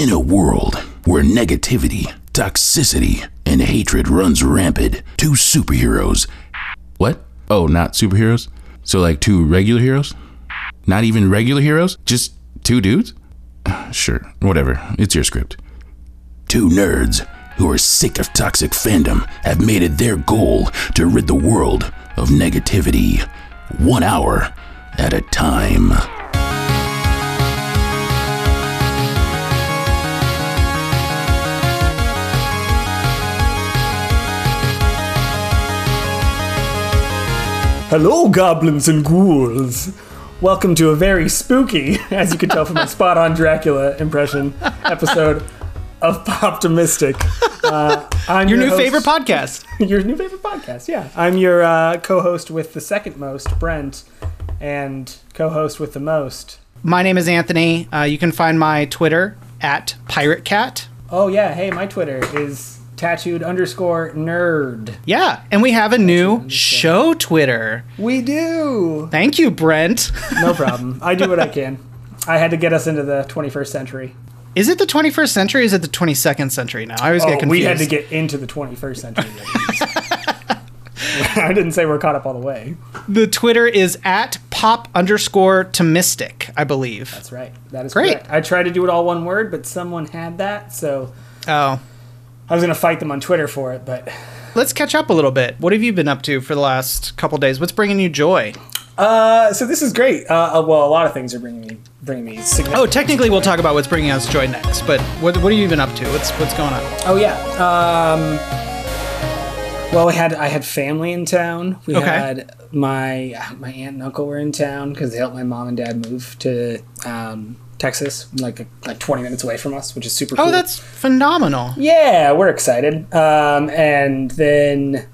In a world where negativity, toxicity, and hatred runs rampant, two superheroes. What? Oh, not superheroes? So, like two regular heroes? Not even regular heroes? Just two dudes? Sure, whatever. It's your script. Two nerds who are sick of toxic fandom have made it their goal to rid the world of negativity, one hour at a time. Hello, goblins and ghouls. Welcome to a very spooky, as you can tell from my spot on Dracula impression, episode of Optimistic. Uh, I'm Your new host- favorite podcast. Your new favorite podcast, yeah. I'm your uh, co host with the second most, Brent, and co host with the most. My name is Anthony. Uh, you can find my Twitter at Pirate Cat. Oh, yeah, hey, my Twitter is tattooed underscore nerd. Yeah, and we have a new show Twitter. We do. Thank you, Brent. No problem. I do what I can. I had to get us into the 21st century. Is it the 21st century? Or is it the 22nd century now? I always get Oh, confused. we had to get into the 21st century. I didn't say we're caught up all the way. the Twitter is at pop underscore to mystic, I believe. That's right. That is Great. correct. I tried to do it all one word, but someone had that, so Oh, I was going to fight them on Twitter for it. But let's catch up a little bit. What have you been up to for the last couple days? What's bringing you joy? uh, so this is great. Uh, uh, well, a lot of things are bringing me bringing me. Oh, technically, we'll talk about what's bringing us joy next. But what, what have you been up to? What's what's going on? Oh yeah. Um, well, we had I had family in town. We Okay. had my my aunt and uncle were in town because they helped my mom and dad move to um, Texas, like like 20 minutes away from us, which is super cool. Oh, that's phenomenal. yeah, we're excited. Um, and then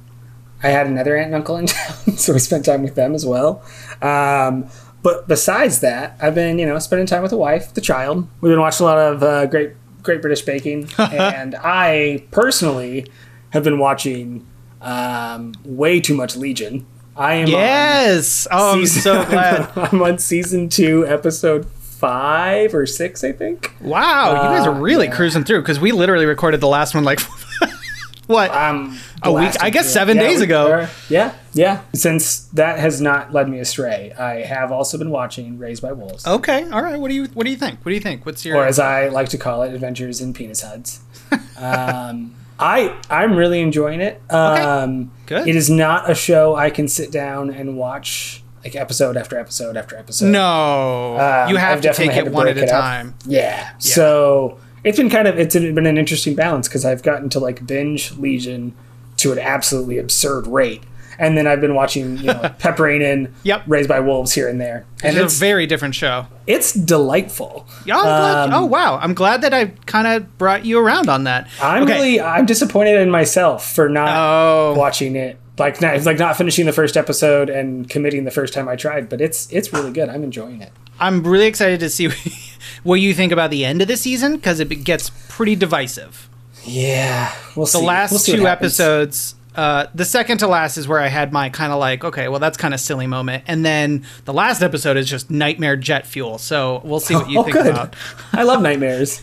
I had another aunt and uncle in town, so we spent time with them as well. Um, but besides that, I've been you know spending time with the wife, the child. We've been watching a lot of uh, great Great British Baking, and I personally have been watching um, way too much Legion. I am Yes. Oh, I'm so glad. I'm on season two, episode five or six, I think. Wow, you guys are Uh, really yeah. cruising through because we literally recorded the last one like what? Um, A week- I guess seven Yeah, days ago. are. Yeah, yeah. Since that has not led me astray, I have also been watching Raised by Wolves, okay, all right. What do you what do you think? What do you think? What's your or as I like to call it, Adventures in Penis Huds. um, I I'm really enjoying it. Um, Good. It is not a show I can sit down and watch like episode after episode after episode. no? Um, you have I've to take it to one at a it time. Yeah. So it's been kind of it's been an interesting balance because I've gotten to like binge Legion to an absolutely absurd rate, and then I've been watching you know peppering in Yep. Raised by Wolves here and there, and It's it's a very different show. it's delightful. Yeah, Um, oh wow, I'm glad that I kind of brought you around on that. I'm okay. really I'm disappointed in myself for not Oh. watching it. Like not, like not finishing the first episode and committing the first time I tried, but it's it's really good. I'm enjoying it. I'm really excited to see what you think about the end of the season because it gets pretty divisive. Yeah, we'll see. the last We'll see two episodes uh, the second to last is where i had my kind of like okay well that's kind of silly moment and then the last episode is just nightmare jet fuel so we'll see what you Oh, think good. about I love nightmares.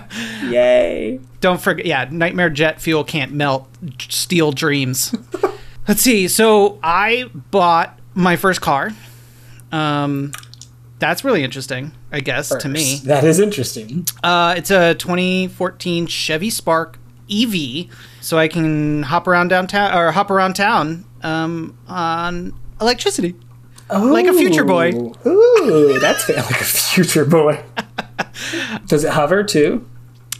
Yay. don't forget yeah nightmare jet fuel can't melt steel dreams let's see so i bought my first car um that's really interesting i guess to me That is interesting. Uh, it's a 2014 Chevy Spark EV, so I can hop around downtown or hop around town um, on electricity. Like a future boy. Ooh, that's like a future boy. Does it hover too?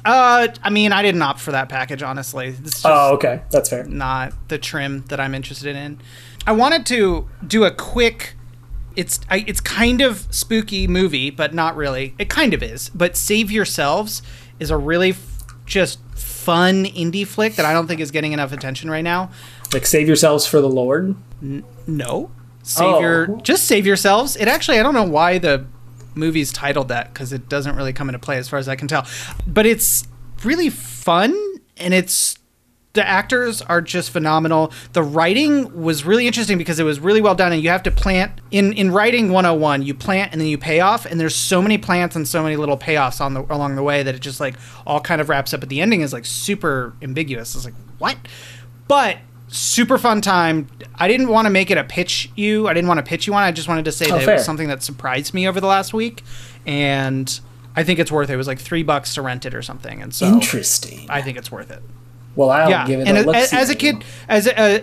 Uh, I mean, I didn't opt for that package, honestly. It's just Oh, okay. That's fair. not the trim that I'm interested in. I wanted to do a quick. It's I, it's kind of spooky movie, but not really. It kind of is. But Save Yourselves is a really f- just fun indie flick that I don't think is getting enough attention right now. Like save yourselves for the Lord. No. Save your Oh. just save yourselves. It actually I don't know why the movie's titled that because it doesn't really come into play as far as I can tell. But it's really fun and it's the actors are just phenomenal. The writing was really interesting because it was really well done and you have to plant in in writing 101, you plant and then you pay off and there's so many plants and so many little payoffs on the along the way that it just like all kind of wraps up at the ending is like super ambiguous. It's like, "What?" But super fun time. I didn't want to make it a pitch you. I didn't want to pitch you on. I just wanted to say that it was something that surprised me over the last week and I think it's worth it. It was like 3 bucks to rent it or something. And so Interesting. I think it's worth it well, I'll yeah, give it and a as, as a kid, as a, uh,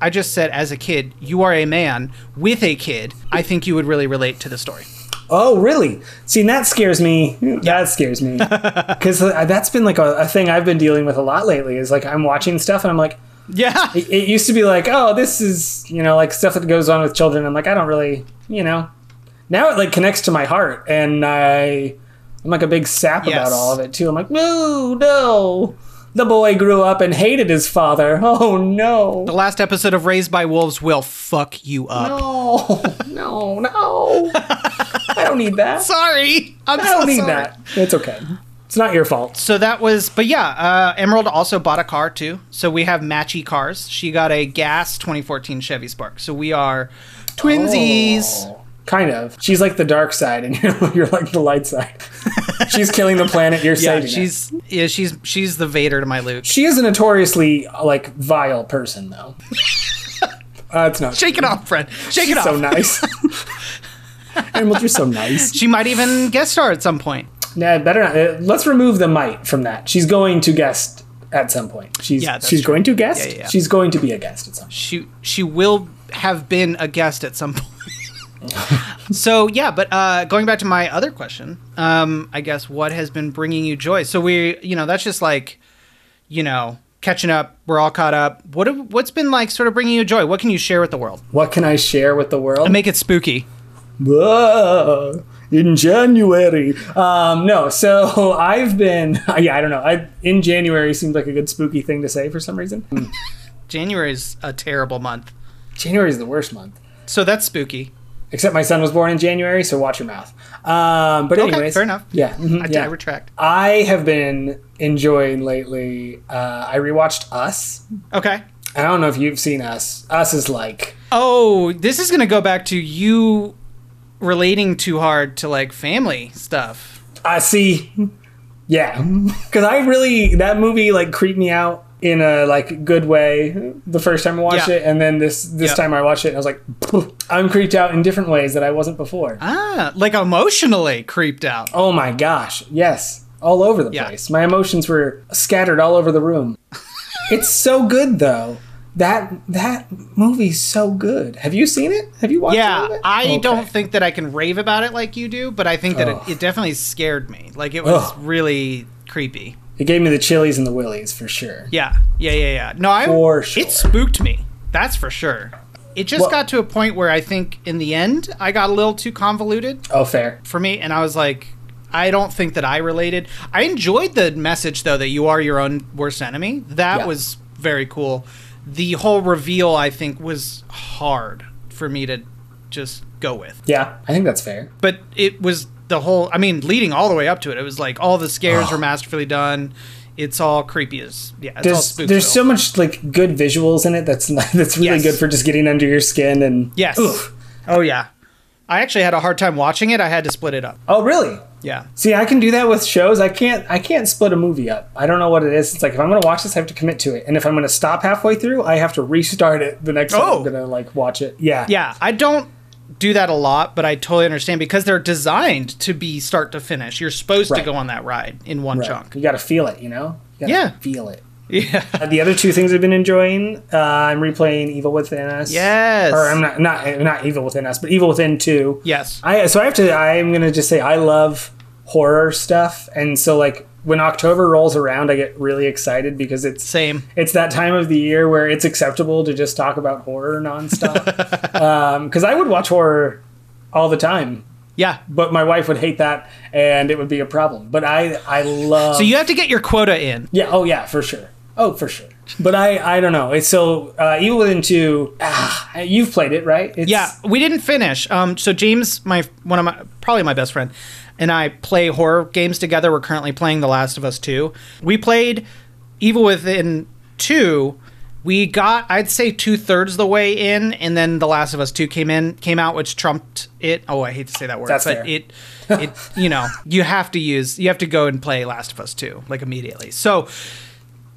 I just said, as a kid, you are a man with a kid. I think you would really relate to the story. Oh, really? See, and that scares me. Yeah, That scares me because that's been like a, a thing I've been dealing with a lot lately. Is like I'm watching stuff and I'm like, Yeah, it, it used to be like, oh, this is you know like stuff that goes on with children. I'm like, I don't really, you know. Now it like connects to my heart, and I, I'm like a big sap Yes. about all of it too. I'm like, no, no. The boy grew up and hated his father. Oh no. the last episode of Raised by Wolves will fuck you up. No, no, no. I don't need that. Sorry, I'm I don't need sorry. that. It's okay. It's not your fault. So that was, but yeah, uh, Emerald also bought a car too. So we have matchy cars. She got a gas 2014 Chevy Spark. So we are twinsies. Oh, kind of. She's like the dark side, and you're, you're like the light side. she's killing the planet. You're Yeah, saving it. she's yeah, she's she's the Vader to my Luke. She is a notoriously like vile person, though. Uh, it's not. Shake it off, friend. Shake it off. so nice. Emerald, you're so nice. She might even guest star at some point. Nah, better not. Uh, let's remove the might from that. She's going to guest at some point. She's Yeah, she's true. going to guest. Yeah, yeah. She's going to be a guest at some point. she she will have been a guest at some point. so yeah, but uh, going back to my other question, um, I guess what has been bringing you joy? So we, you know, that's just like, you know, catching up. We're all caught up. What have, what's been like, sort of bringing you joy? What can you share with the world? What can I share with the world? And Make it spooky. Whoa, in January. Um, no, so I've been. Yeah, I don't know. I in January seems like a good spooky thing to say for some reason. January is a terrible month, January is the worst month. so that's spooky. Except my son was born in January, so watch your mouth. Um, but Okay, anyways, fair enough. Yeah, mhm, I, yeah. I retract. I have been enjoying lately. Uh, I rewatched Us. Okay. I don't know if you've seen Us. Us is like Oh, this is gonna go back to you relating too hard to like family stuff. I see. Yeah, because I really that movie like creeped me out in a like good way the first time I watched Yeah. it, and then this this Yeah. time I watched it, and I was like, I'm creeped out in different ways that I wasn't before. Ah, like emotionally creeped out. Oh my gosh, yes, all over the Yeah. place. My emotions were scattered all over the room. it's so good though. That that movie's so good. Have you seen it? Have you watched all of Yeah. I Okay. don't think that I can rave about it like you do, but I think that it, it definitely scared me. Like it was really creepy. It gave me the chilies and the willies for sure. Yeah, yeah, yeah, yeah. No, I For sure. it spooked me. That's for sure. It just Well- got to a point where I think in the end I got a little too convoluted Oh, fair. for me, and I was like, I don't think that I related. I enjoyed the message though that you are your own worst enemy. That Yeah. was very cool. The whole reveal I think was hard for me to just go with. Yeah, I think that's fair. but it was the whole i mean leading all the way up to it it was like all the scares were masterfully done it's all creepy as yeah it's There's there's so much like good visuals in it that's that's really Yes. good for just getting under your skin and yes Oof. oh yeah i actually had a hard time watching it i had to split it up Oh, really? Yeah See, I can do that with shows. I can't. I can't split a movie up. I don't know what it is. It's like if I'm going to watch this, I have to commit to it, and if I'm going to stop halfway through, I have to restart it the next time Oh. I'm going to like watch it. Yeah. yeah i don't do that a lot but i totally understand because they're designed to be start to finish you're supposed Right. to go on that ride in one Right. chunk You got to feel it. You know. You Yeah. Feel it. Yeah Uh, the other two things I've been enjoying, uh, I'm replaying Evil Within Us. yes Or I'm not not not Evil Within Us, but Evil Within Two. yes I so I have to. I'm gonna just say I love horror stuff, and so like when October rolls around, I get really excited because it's same it's that time of the year where it's acceptable to just talk about horror nonstop. Because I would watch horror all the time, yeah but my wife would hate that, and it would be a problem. But I I love. so you have to get your quota in yeah. Oh yeah, for sure. Oh for sure. But I I don't know. It's so uh, Evil Within Two. Ah, you've played it right? It's, Yeah, we didn't finish. Um, so James, my one of my probably my best friend, and I play horror games together. We're currently playing The Last of Us Two. We played Evil Within Two, we got I'd say two thirds the way in, and then The Last of Us Two came in, came out, which trumped it. Oh, I hate to say that word, That's but fair. it, it, you know, you have to use, you have to go and play Last of Us Two like immediately. So,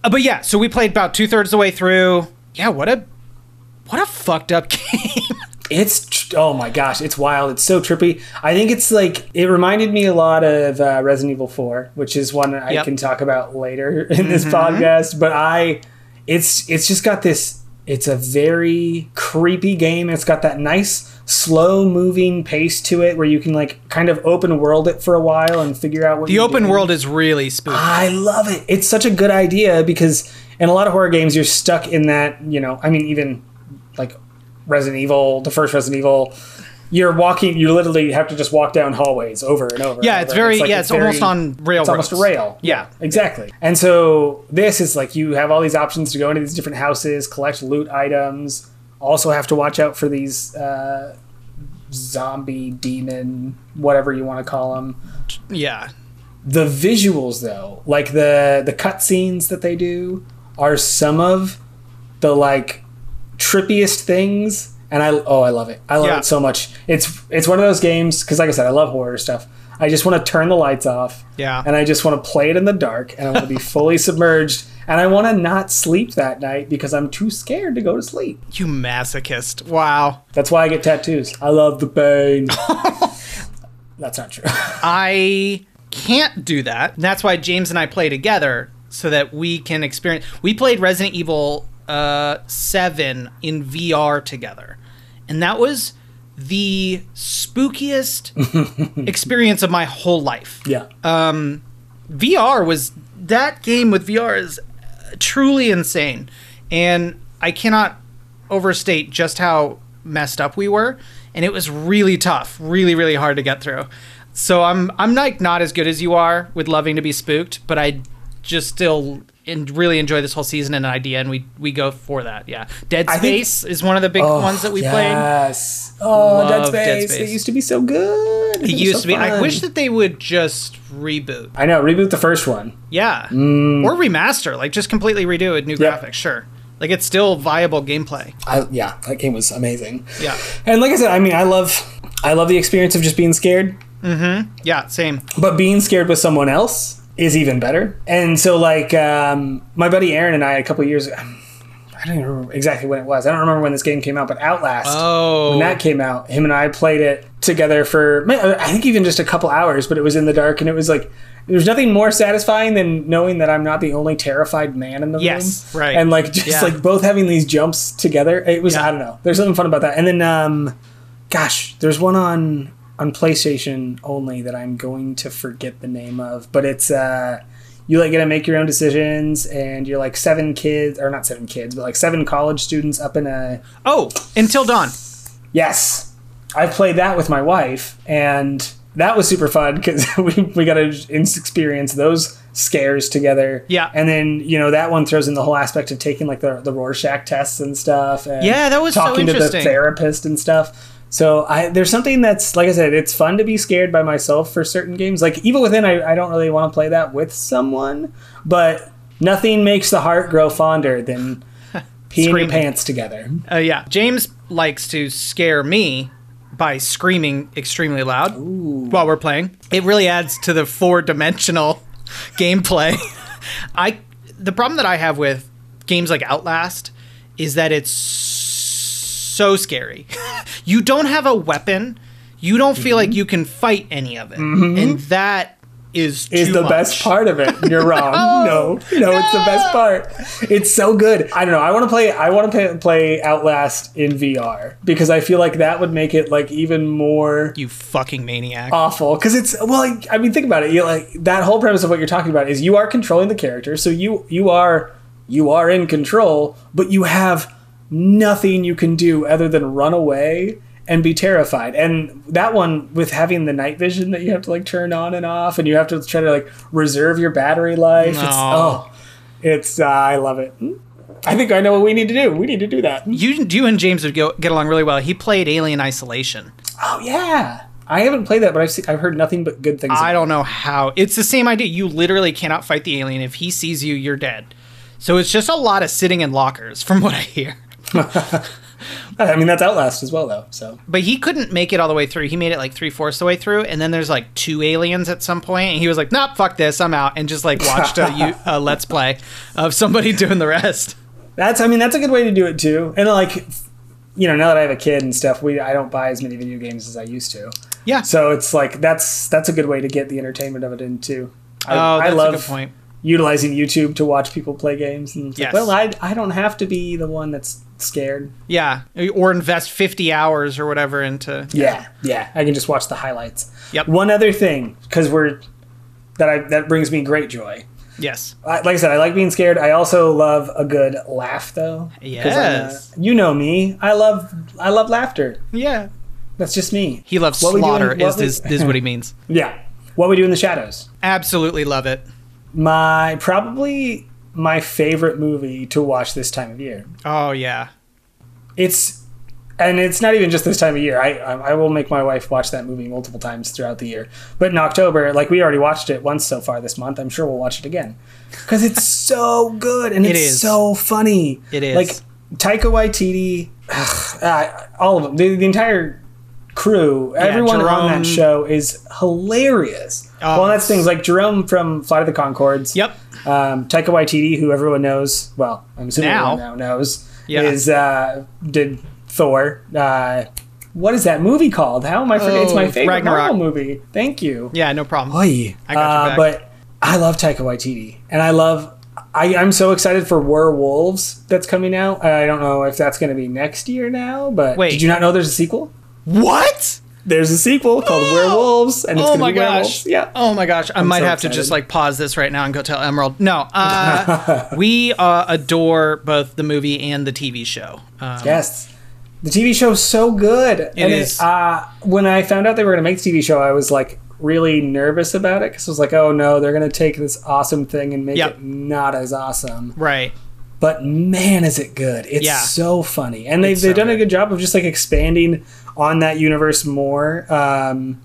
uh, but yeah, so we played about two thirds of the way through. Yeah, what a, what a fucked up game. It's oh my gosh, it's wild. It's so trippy. I think it's like it reminded me a lot of uh, Resident Evil Four, which is one I Yep. can talk about later in this podcast. But I, it's it's just got this. It's a very creepy game. It's got that nice slow moving pace to it where you can like kind of open world it for a while and figure out what the open doing. world is really spooky. I love it. It's such a good idea because in a lot of horror games, you're stuck in that, you know, I mean, even like Resident Evil, the first Resident Evil, you're walking, you literally have to just walk down hallways over and over. yeah, and it's over. very, like yeah, it's very- almost on railroads. It's almost a rail. Yeah. Exactly. And so this is like you have all these options to go into these different houses, collect loot items, also have to watch out for these uh, zombie, demon, whatever you want to call them Yeah. the visuals though like the the cutscenes that they do are some of the like trippiest things and i oh i love it i love Yeah. it so much it's it's one of those games because like i said i love horror stuff i just want to turn the lights off Yeah. and i just want to play it in the dark and i want to be fully submerged and i want to not sleep that night because i'm too scared to go to sleep You masochist. Wow. that's why i get tattoos i love the pain that's not true I can't do that. That's why James and I play together so that we can experience. We played Resident Evil uh, 7 in VR together. And that was the spookiest experience of my whole life. yeah Um, VR was that game with VR is uh, truly insane, and I cannot overstate just how messed up we were, and it was really tough, really really hard to get through. So I'm I'm like not as good as you are with loving to be spooked, but I just still in, really enjoy this whole season and idea, and we we go for that. Yeah, Dead I think- Space is one of the big ones that we played. Yes. Oh, Dead Love Dead Space. Space. It used to be so good. It used to be. I wish that they would just reboot. I know. Reboot the first one. Yeah. Mm. Or remaster, like just completely redo it with new graphics, sure. Like it's still viable gameplay. I, yeah, that game was amazing. Yeah. And like I said, I mean, I love, I love the experience of just being scared, Mm-hmm. Yeah, same. but being scared with someone else is even better. And so, like, um, my buddy Aaron and I, a couple years ago, I don't even remember exactly when it was. I don't remember when this game came out, but Outlast. Oh. when that came out, him and I played it together for I think even just a couple hours, but it was in the dark and it was like there's nothing more satisfying than knowing that I'm not the only terrified man in the Yes, room. right. And like just Yeah. like both having these jumps together. It was Yeah. I don't know. There's something fun about that. And then um gosh, there's one on on PlayStation only that I'm going to forget the name of, but it's uh you like get to make your own decisions and you're like seven kids or not seven kids, but like seven college students up in a Oh, Until Dawn. Yes, I've played that with my wife, and that was super fun because we, we got to experience those scares together. Yeah. and then you know that one throws in the whole aspect of taking like the the Rorschach tests and stuff. And Yeah, that was so talking to the therapist and stuff. So I there's something that's like I said, it's fun to be scared by myself for certain games. Like Evil Within, I, I don't really want to play that with someone, but nothing makes the heart grow fonder than peeing your pants together. Uh, yeah. James likes to scare me by screaming extremely loud while we're playing. It really adds to the four dimensional gameplay. I the problem that I have with games like Outlast is that it's so scary. you don't have a weapon. You don't feel like mm-hmm. you can fight any of it. Mm-hmm. And that is is the much. best part of it. You're wrong. Oh, no, no, it's the best part. It's so good. I don't know. I want to play. I want to play, play Outlast in VR because I feel like that would make it like even more You fucking maniac. awful. Because it's well, I mean, think about it. You like that whole premise of what you're talking about is you are controlling the character, so you you are you are in control, but you have nothing you can do other than run away and be terrified. And that one with having the night vision that you have to like turn on and off, and you have to try to like reserve your battery life. It's, No. oh, it's uh, I love it. I think I know what we need to do. We need to do that. you, you and James would go, get along really well. He played Alien Isolation. Oh yeah, I haven't played that, but I've seen, I've heard nothing but good things. I don't know how. It's the same idea. You literally cannot fight the alien. If he sees you, you're dead. So it's just a lot of sitting in lockers, from what I hear. I mean, that's Outlast as well, though. So But he couldn't make it all the way through. He made it like three fourths the way through, and then there's like two aliens at some point, and he was like, "Nope, fuck this, I'm out," and just like watched a, you- a let's play of somebody doing the rest. that's, I mean, that's a good way to do it too. And like, you know, now that I have a kid and stuff, we I don't buy as many video games as I used to. Yeah. So it's like that's that's a good way to get the entertainment of it in too. I, oh, that's I love a good point. Utilizing YouTube to watch people play games. And Yes. like, well, I I don't have to be the one that's scared. Yeah, or invest 50 hours or whatever into. Yeah, yeah. I can just watch the highlights. Yep. One other thing, because we're that I that brings me great joy. Yes. I, like I said, I like being scared. I also love a good laugh, though. I'm a- you know me. I love I love laughter. Yeah. That's just me. He loves What slaughter. what Is, we- is is what he means. Yeah. What we do in the shadows. Absolutely love it. My probably my favorite movie to watch this time of year. Oh yeah. It's and it's not even just this time of year. I I will make my wife watch that movie multiple times throughout the year. But in October, like we already watched it once so far this month. I'm sure we'll watch it again because it's so good and It it's is. so funny. It is. like Taika Waititi, ugh, uh, all of them, the, the entire crew, everyone on that show is hilarious. Oh, well, that's things like Jemaine from Flight of the Conchords. Yep. Um, Taika Waititi, who everyone knows, well, I'm assuming Now. everyone now knows, Yeah. is uh, did Thor. Uh, what is that movie called? How am I forgetting? it's my Oh, favorite Ragnarok. Marvel movie. Thank you. Yeah. No problem. Oy. I got Uh, but I love Taika Waititi, and I love. I, I'm so excited for We're Wolves that's coming out. I don't know if that's going to be next year now, but Wait. did you not know there's a sequel? What? There's a sequel called We're Wolves, and it's Oh going to my be werewolves. Yeah. Oh my gosh. I might so have to just like pause this right now and go tell Emerald. No. Uh, we uh, adore both the movie and the TV show. Um, Yes. The TV show's so good. It and is. It, uh, when I found out they were going to make the TV show, I was like really nervous about it because I was like, oh no, they're going to take this awesome thing and make Yep. it not as awesome. Right. But man, is it good! It's Yeah. so funny, and they've It's they've so done a good. good job of just like expanding on that universe more. Um,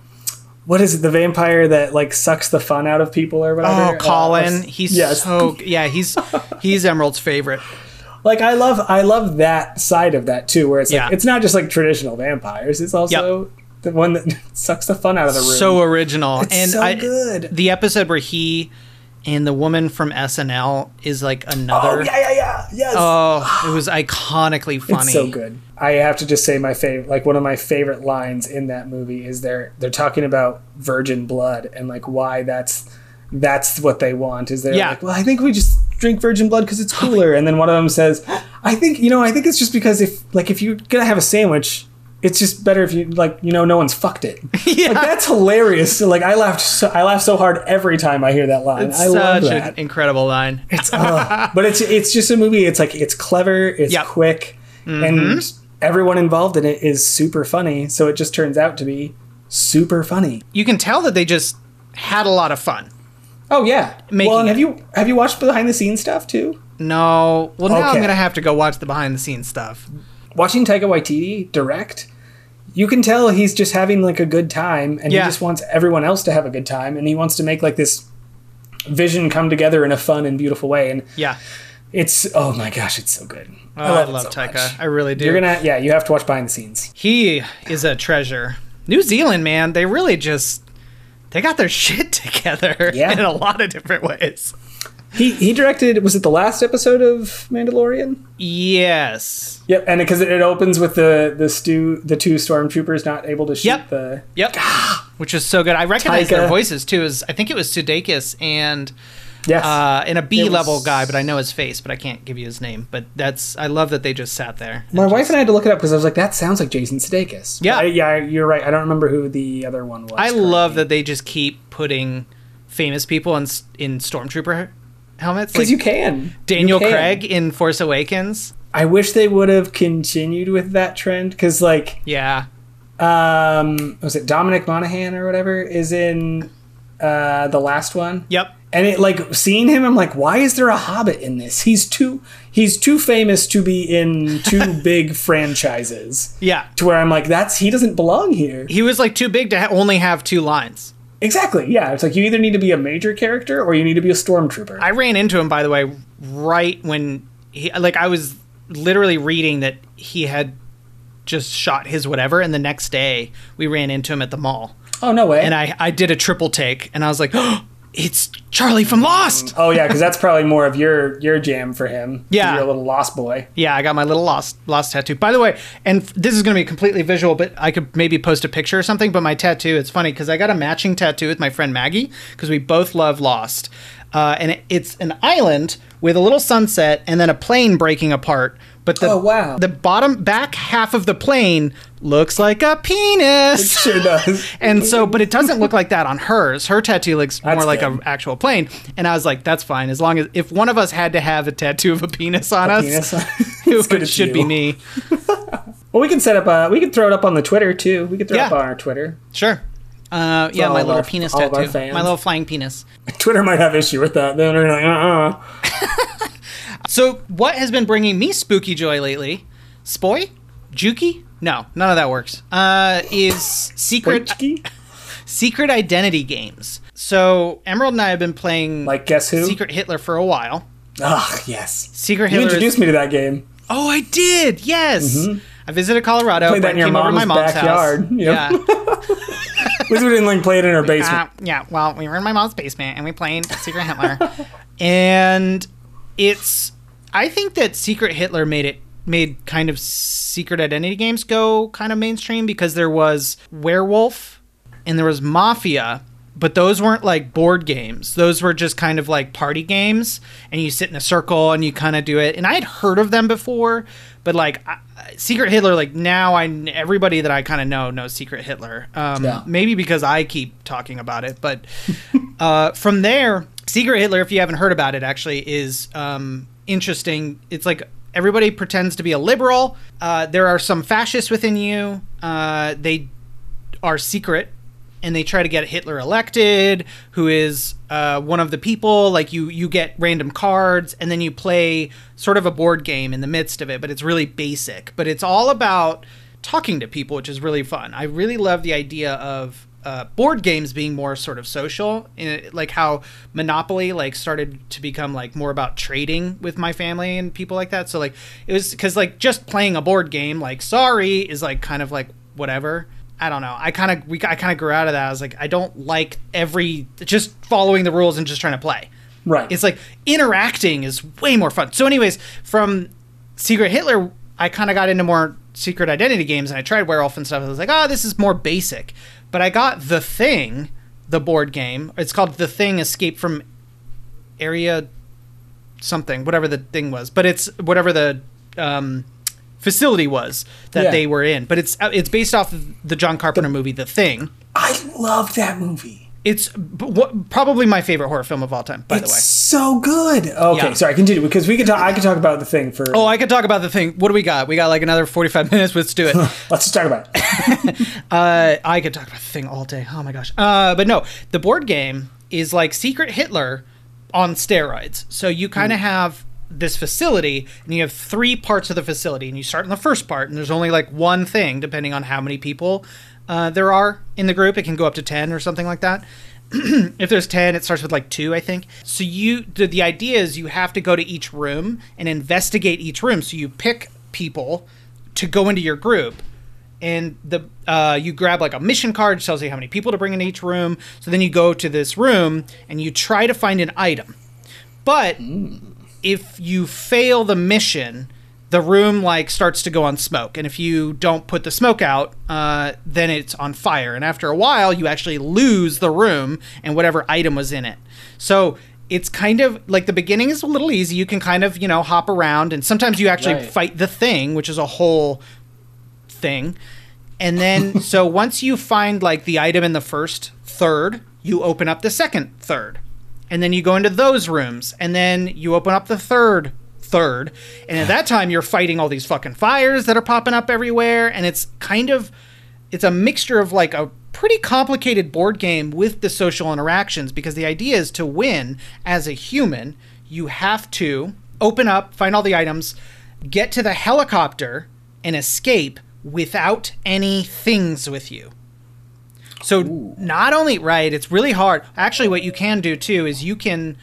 what is it? The vampire that like sucks the fun out of people or whatever. Oh, Colin. Uh, he's yes. so yeah. He's he's Emerald's favorite. like I love I love that side of that too, where it's Yeah. like it's not just like traditional vampires; it's also the one that sucks the fun out of the room. So original It's and so I, good. The episode where he and the woman from SNL is like another. oh yeah, yeah, yeah, yes. Oh, it was iconically funny. It's so good. I have to just say my favorite, like one of my favorite lines in that movie is they're they're talking about virgin blood and like why that's that's what they want. Is they're Yeah. like, well, I think we just drink virgin blood because it's cooler. And then one of them says, I think you know, I think it's just because if like if you're gonna have a sandwich. It's just better if you like you know no one's fucked it. Yeah. Like that's hilarious. Like I laughed so, I laugh so hard every time I hear that line. It's I love that. an incredible line. It's uh, but it's it's just a movie. It's like it's clever, it's Yep. Mm-hmm. quick, and everyone involved in it is super funny. So it just turns out to be super funny. You can tell that they just had a lot of fun. Oh yeah. Making well, have it. you have you watched behind the scenes stuff too? No, well now I'm gonna have to go watch the behind the scenes stuff. Watching Taika Waititi direct, you can tell he's just having like a good time, and Yeah. he just wants everyone else to have a good time, and he wants to make like this vision come together in a fun and beautiful way. And Yeah, it's oh my gosh, it's so good. oh, I love, it so Taika. much. I really do. You're gonna yeah, you have to watch behind the scenes. he is a treasure. New Zealand, man, they really just they got their shit together Yeah. in a lot of different ways. He he directed was it the last episode of Mandalorian? Yes. Yep, and because it, it opens with the the stu the two stormtroopers not able to shoot Yep. the Yep. Which is so good. I recognize their voices too. Is I think it was Sudeikis and yes uh, and a B level guy, but I know his face, but I can't give you his name. But that's I love that they just sat there. My wife and I had to look it up because I was like, that sounds like Jason Sudeikis. Yeah. I- yeah, you're right. I don't remember who the other one was. I love that they just keep putting famous people in in stormtrooper helmets. because Like you can. Daniel You can. Craig in Force Awakens. I wish they would have continued with that trend because, like, Yeah. um, was it Dominic Monaghan or whatever is in uh, the last one? Yep. And it like seeing him, I'm like, why is there a Hobbit in this? He's too he's too famous to be in two big franchises. Yeah. To where I'm like, that's he doesn't belong here. He was like too big to ha- only have two lines. Exactly. Yeah, it's like you either need to be a major character or you need to be a stormtrooper. I ran into him, by the way, right when he like I was literally reading that he had just shot his whatever, and the next day we ran into him at the mall, oh no way. and I I did a triple take, and I was like, oh, it's Charlie from Lost. oh yeah, because that's probably more of your your jam for him. Yeah. you're a little lost boy. Yeah, I got my little lost lost tattoo. By the way, and f- this is going to be completely visual, but I could maybe post a picture or something. But my tattoo, it's funny because I got a matching tattoo with my friend Maggie because we both love Lost, uh, and it, it's an island with a little sunset and then a plane breaking apart. But the Oh, wow. the bottom back half of the plane looks like a penis. It Sure does. And so, but it doesn't look like that on hers. Her tattoo looks more like an actual plane. And I was like, that's fine. As long as, if one of us had to have a tattoo of a penis on us, Penis. it good it's should be me. Well, we can set up. Uh, we can throw it up on the Twitter too. We can throw it up on our Twitter. Sure. Uh, yeah, my little our- penis tattoo. My little flying penis. Twitter might have issue with that. They're like, uh, uh So, what has been bringing me spooky joy lately? Spoy? Juki? No, none of that works. Uh, is secret secret identity games. So, Emerald and I have been playing Like guess who? Secret Hitler for a while. Ah, yes. Secret You Hitler. is- introduced me to that game. Oh, I did. Yes. I visited Colorado. Mm-hmm. Played that in your came over my mom's mom's backyard. house. Yep. Yeah. We didn't like play it in her basement. Uh, yeah. Well, we were in my mom's basement and we played Secret Hitler, and it's. I think that Secret Hitler made it made kind of secret identity games go kind of mainstream because there was werewolf and there was mafia but those weren't like board games those were just kind of like party games and you sit in a circle and you kind of do it and i had heard of them before but like I, secret hitler like now i everybody that i kind of know knows secret hitler um, Yeah. maybe because i keep talking about it but uh, from there secret hitler if you haven't heard about it actually is um, interesting it's like everybody pretends to be a liberal uh, there are some fascists within you uh, they are secret and they try to get Hitler elected, who is uh, one of the people. Like you, you get random cards, and then you play sort of a board game in the midst of it. But it's really basic. But it's all about talking to people, which is really fun. I really love the idea of uh, board games being more sort of social, in, like how Monopoly like started to become like more about trading with my family and people like that. So like it was because like just playing a board game, like sorry, is like kind of like whatever. I don't know. I kind of we I kind of grew out of that. I was like, I don't like every just following the rules and just trying to play. Right. It's like interacting is way more fun. So, anyways, from Secret Hitler, I kind of got into more secret identity games, and I tried Werewolf and stuff. I was like, oh, this is more basic. But I got The Thing, the board game. It's called The Thing: Escape from Area something, whatever the thing was. But it's whatever the um, facility was that Yeah. they were in. But it's uh, it's based off of the John Carpenter movie, The Thing. I love that movie. It's b- probably my favorite horror film of all time, by it's the way. so good. Okay, Yeah. sorry, continue because we could talk. I could talk about the thing for. Oh, I could talk about the thing. What do we got? We got like another 45 minutes. Let's do it. let's just talk about it. uh, I could talk about the thing all day. Oh my gosh. Uh, but no, the board game is like Secret Hitler on steroids. So you kind of have this facility and you have three parts of the facility and you start in the first part and there's only like one thing depending on how many people uh, there are in the group it can go up to 10 or something like that. If there's 10 it starts with like 2 i think. So you the, the idea is you have to go to each room and investigate each room. So you pick people to go into your group and the uh, you grab like a mission card which tells you how many people to bring in each room. So then you go to this room and you try to find an item. But if you fail the mission the room like starts to go on smoke. And if you don't put the smoke out uh, then it's on fire. And after a while you actually lose the room and whatever item was in it. So it's kind of like the beginning is a little easy. You can kind of you know hop around. And sometimes you actually Right. fight the thing which is a whole thing. And then so once you find like the item in the first third you open up the second third. And then you go into those rooms. And then you open up the third third. And at that time you're fighting all these fucking fires that are popping up everywhere. And it's kind of it's a mixture of like a pretty complicated board game with the social interactions. Because the idea is to win as a human you have to open up find all the items get to the helicopter and escape without any things with you. So not only right, it's really hard. Actually, what you can do too is you can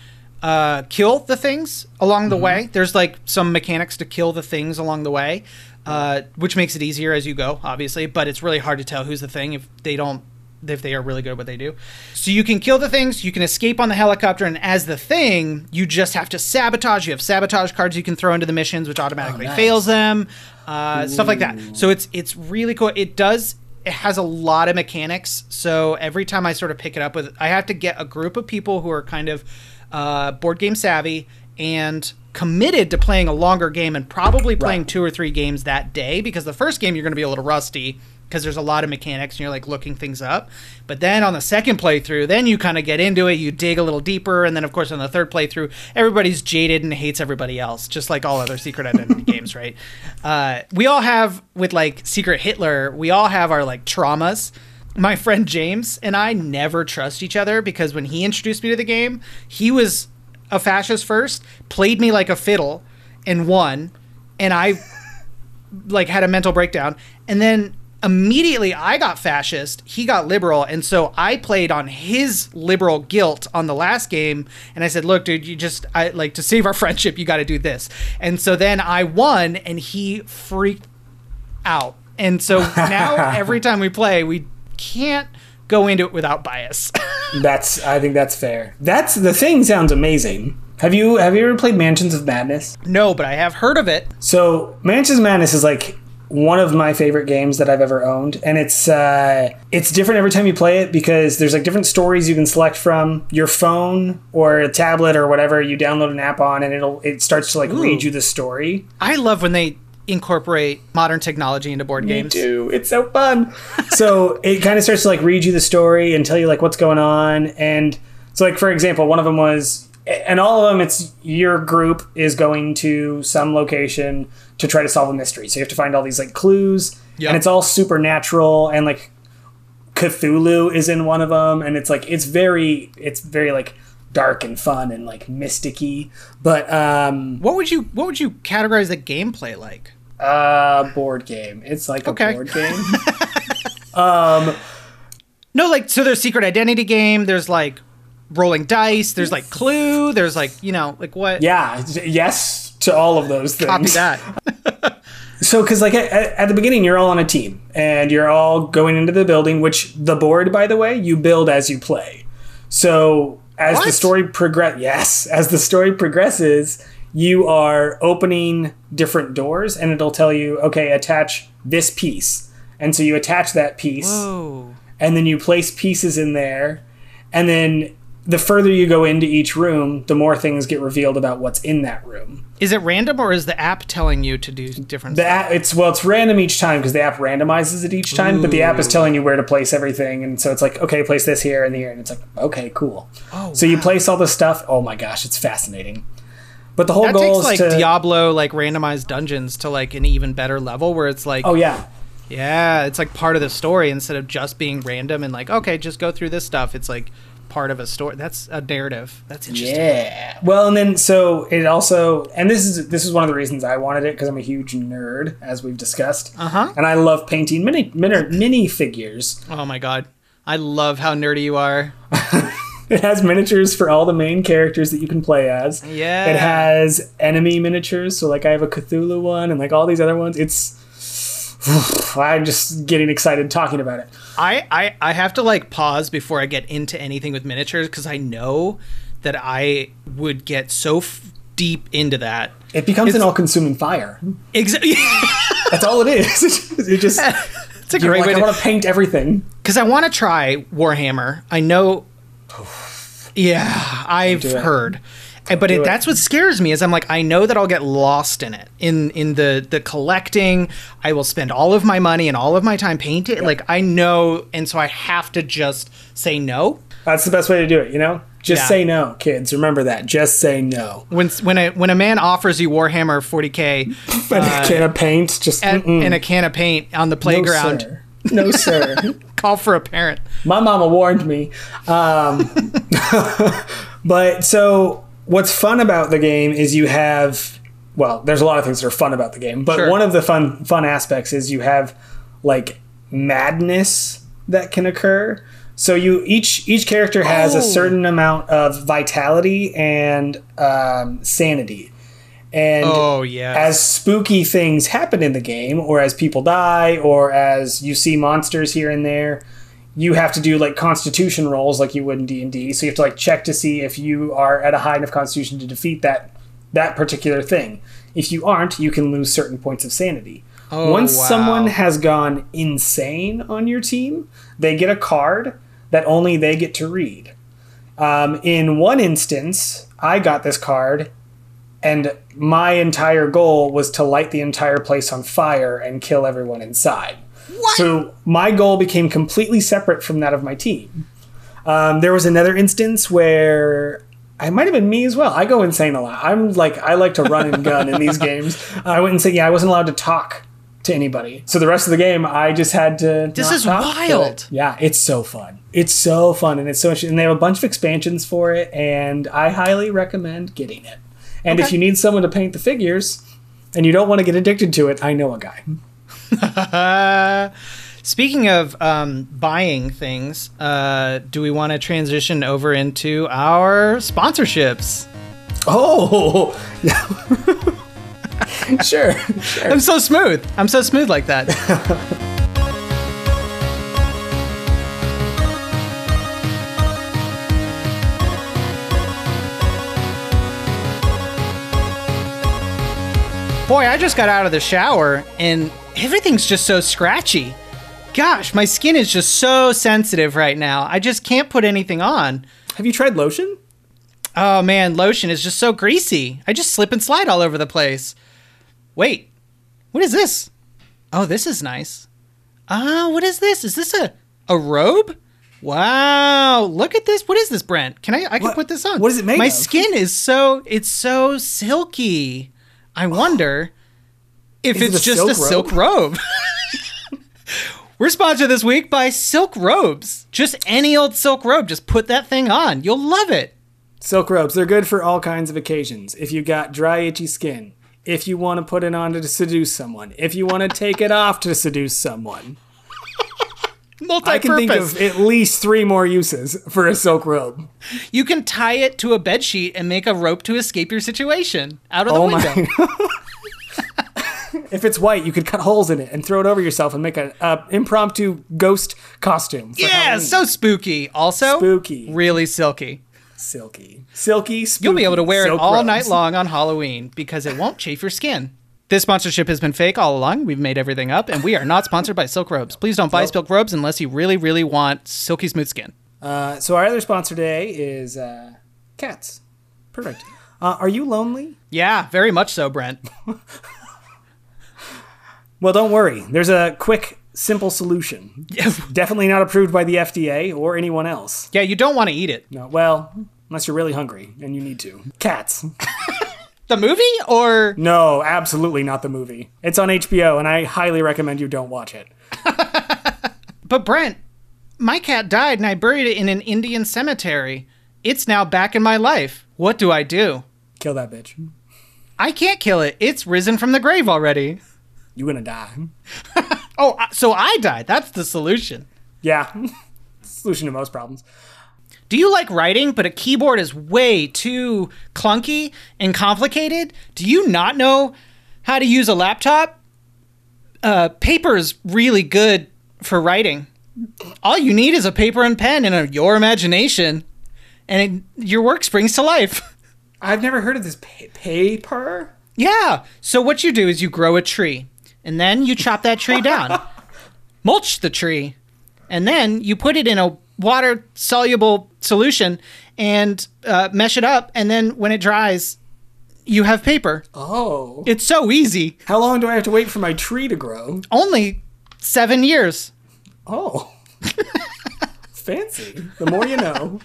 uh, kill the things along the Mm-hmm. way. There's like some mechanics to kill the things along the way, uh, which makes it easier as you go, obviously. But it's really hard to tell who's the thing if they don't if they are really good at what they do. So you can kill the things, you can escape on the helicopter, and as the thing, you just have to sabotage. You have sabotage cards you can throw into the missions, which automatically Oh, nice. fails them, uh, stuff like that. So it's it's really cool. It does. It has a lot of mechanics. So every time I sort of pick it up with, I have to get a group of people who are kind of uh, board game savvy and committed to playing a longer game and probably playing Right. two or three games that day because the first game you're going to be a little rusty because there's a lot of mechanics and you're like looking things up. But then on the second playthrough, then you kind of get into it, you dig a little deeper, and then of course on the third playthrough, everybody's jaded and hates everybody else, just like all other Secret Identity games, right? Uh, we all have with like Secret Hitler, we all have our like traumas. My friend James and I never trust each other because when he introduced me to the game, he was a fascist first, played me like a fiddle, and won, and I like had a mental breakdown and then immediately I got fascist, he got liberal, and so I played on his liberal guilt on the last game and I said, "Look, dude, you just I like to save our friendship, you got to do this." And so then I won and he freaked out. And so now every time we play, we can't go into it without bias. That's I think that's fair. That's the thing sounds amazing. Have you have you ever played Mansions of Madness? no, but I have heard of it. So Mansions of Madness is like one of my favorite games that I've ever owned, and it's uh, it's different every time you play it because there's like different stories you can select from your phone or a tablet or whatever. You download an app on, and it'll it starts to like read you the story. I love when they incorporate modern technology into board games. too. It's so fun. so it kind of starts to like read you the story and tell you like what's going on. And so like for example, one of them was, and all of them, it's your group is going to some location to try to solve a mystery. So you have to find all these like clues, Yep. and it's all supernatural and like Cthulhu is in one of them, and it's like it's very it's very like dark and fun and like mysticky. But um, What would you what would you categorize the gameplay like? Uh, board game. It's like a board game. Um, no, like so there's secret identity game, there's like rolling dice, there's like clue, there's like, you know, like what Yeah, yes to all of those things. copy that. So, because like at, at the beginning, you're all on a team and you're all going into the building, which the board, by the way, you build as you play. So as the story progress, yes, as the story progresses, you are opening different doors, and it'll tell you, okay, attach this piece, and so you attach that piece, Oh. and then you place pieces in there, and then the further you go into each room, the more things get revealed about what's in that room. Is it random or is the app telling you to do different The stuff? app, it's well, it's random each time because the app randomizes it each time, but the app is telling you where to place everything, and so it's like, okay, place this here and here, and it's like, okay, cool. Oh, so you place all the stuff. Oh my gosh, it's fascinating. But the whole That goal takes is like to. Diablo like randomized dungeons to like an even better level where it's like oh yeah, yeah, it's like part of the story instead of just being random and like okay, just go through this stuff. It's like part of a story. That's a narrative. That's interesting. yeah. Well, and then so it also, and this is this is one of the reasons I wanted it because I'm a huge nerd, as we've discussed, Uh-huh. and I love painting mini mini, mini figures. Oh my god. I love how nerdy you are. It has miniatures for all the main characters that you can play as. Yeah. It has enemy miniatures, so like I have a Cthulhu one and like all these other ones. It's I'm just getting excited talking about it. I, I, I have to like pause before I get into anything with miniatures because I know that I would get so f- deep into that. It becomes an all-consuming fire. Exactly. That's all it is. it just it's a great like way I to want to paint everything. because I want to try Warhammer. I know. Yeah, I've heard, Uh, but it, that's what scares me. Is I'm like I know that I'll get lost in it in in the the collecting. I will spend all of my money and all of my time painting. Like I know, and so I have to just say no. That's the best way to do it. You know, just Yeah. say no, kids. Remember that. Just say no. When when a when a man offers you Warhammer 40k And a can of paint, just and, and a can of paint on the playground, sir. No, sir. call for a parent. My mama warned me. Um, but so what's fun about the game is you have well, there's a lot of things that are fun about the game, but Sure. one of the fun fun aspects is you have like madness that can occur. So you each each character has Oh. a certain amount of vitality and um, sanity, and Oh yeah. as spooky things happen in the game, or as people die, or as you see monsters here and there, you have to do like Constitution rolls like you would in D and D. So you have to like check to see if you are at a high enough Constitution to defeat that that particular thing. If you aren't, you can lose certain points of sanity. Oh, Once wow. someone has gone insane on your team, they get a card that only they get to read. Um, in one instance, I got this card, and my entire goal was to light the entire place on fire and kill everyone inside. What? So my goal became completely separate from that of my team. Um, there was another instance where I might have been me as well. I go insane a lot. I'm like I like to run and gun in these games. I went and said, yeah, I wasn't allowed to talk to anybody. So the rest of the game, I just had to. This is wild. Yeah, it's so fun. It's so fun, and it's so much. And they have a bunch of expansions for it, and I highly recommend getting it. And if you need someone to paint the figures, and you don't want to get addicted to it, I know a guy. Speaking of um, buying things, uh, do we want to transition over into our sponsorships? Oh, sure, sure. I'm so smooth. I'm so smooth like that. Boy, I just got out of the shower and everything's just so scratchy. Gosh, my skin is just so sensitive right now. I just can't put anything on. Have you tried lotion? Oh man, lotion is just so greasy. I just slip and slide all over the place. Wait, what is this? Oh, this is nice. Ah, what is this? Is this a a robe? Wow, look at this. What is this, Brent? Can I I can What- put this on? what is it made My of? skin is so it's so silky. I wonder if Is it it's a just silk a silk robe. We're sponsored this week by Silk Robes. Just any old silk robe. Just put that thing on. You'll love it. Silk robes. They're good for all kinds of occasions. If you got dry, itchy skin. If you want to put it on to seduce someone. If you want to take it off to seduce someone. Multi-purpose. I can think of at least three more uses for a silk robe. You can tie it to a bed sheet and make a rope to escape your situation out of the Oh window. if it's white, you could cut holes in it and throw it over yourself and make an impromptu ghost costume. For Yeah, Halloween. so spooky. Also, Spooky. Really silky. silky. Silky, spooky. You'll be able to wear it all robes. night long on Halloween because it won't chafe your skin. This sponsorship has been fake all along. We've made everything up, and we are not sponsored by Silk Robes. Please don't buy Silk Robes unless you really, really want silky smooth skin. Uh, so our other sponsor today is uh, cats. Perfect. Uh, are you lonely? Yeah, very much so, Brent. Well, don't worry. There's a quick, simple solution. Definitely not approved by the FDA or anyone else. yeah, you don't want to eat it. No, well, unless you're really hungry and you need to. Cats. The movie or No, absolutely not the movie. It's on HBO, and I highly recommend you don't watch it. But Brent, my cat died and I buried it in an Indian cemetery. It's now back in my life. What do I do? Kill that bitch. I can't kill it. It's risen from the grave already. You're gonna die. Oh, so I died. That's the solution. Yeah. Solution to most problems. Do you like writing, but a keyboard is way too clunky and complicated? Do you not know how to use a laptop? Uh, paper is really good for writing. All you need is a paper and pen and a, your imagination, and it, your work springs to life. I've never heard of this pa- paper. Yeah. So what you do is you grow a tree, and then you chop that tree down, mulch the tree, and then you put it in a water soluble solution and uh, mesh it up, and then when it dries, you have paper. Oh. It's so easy. How long do I have to wait for my tree to grow? Only seven years. Oh. Fancy. The more you know.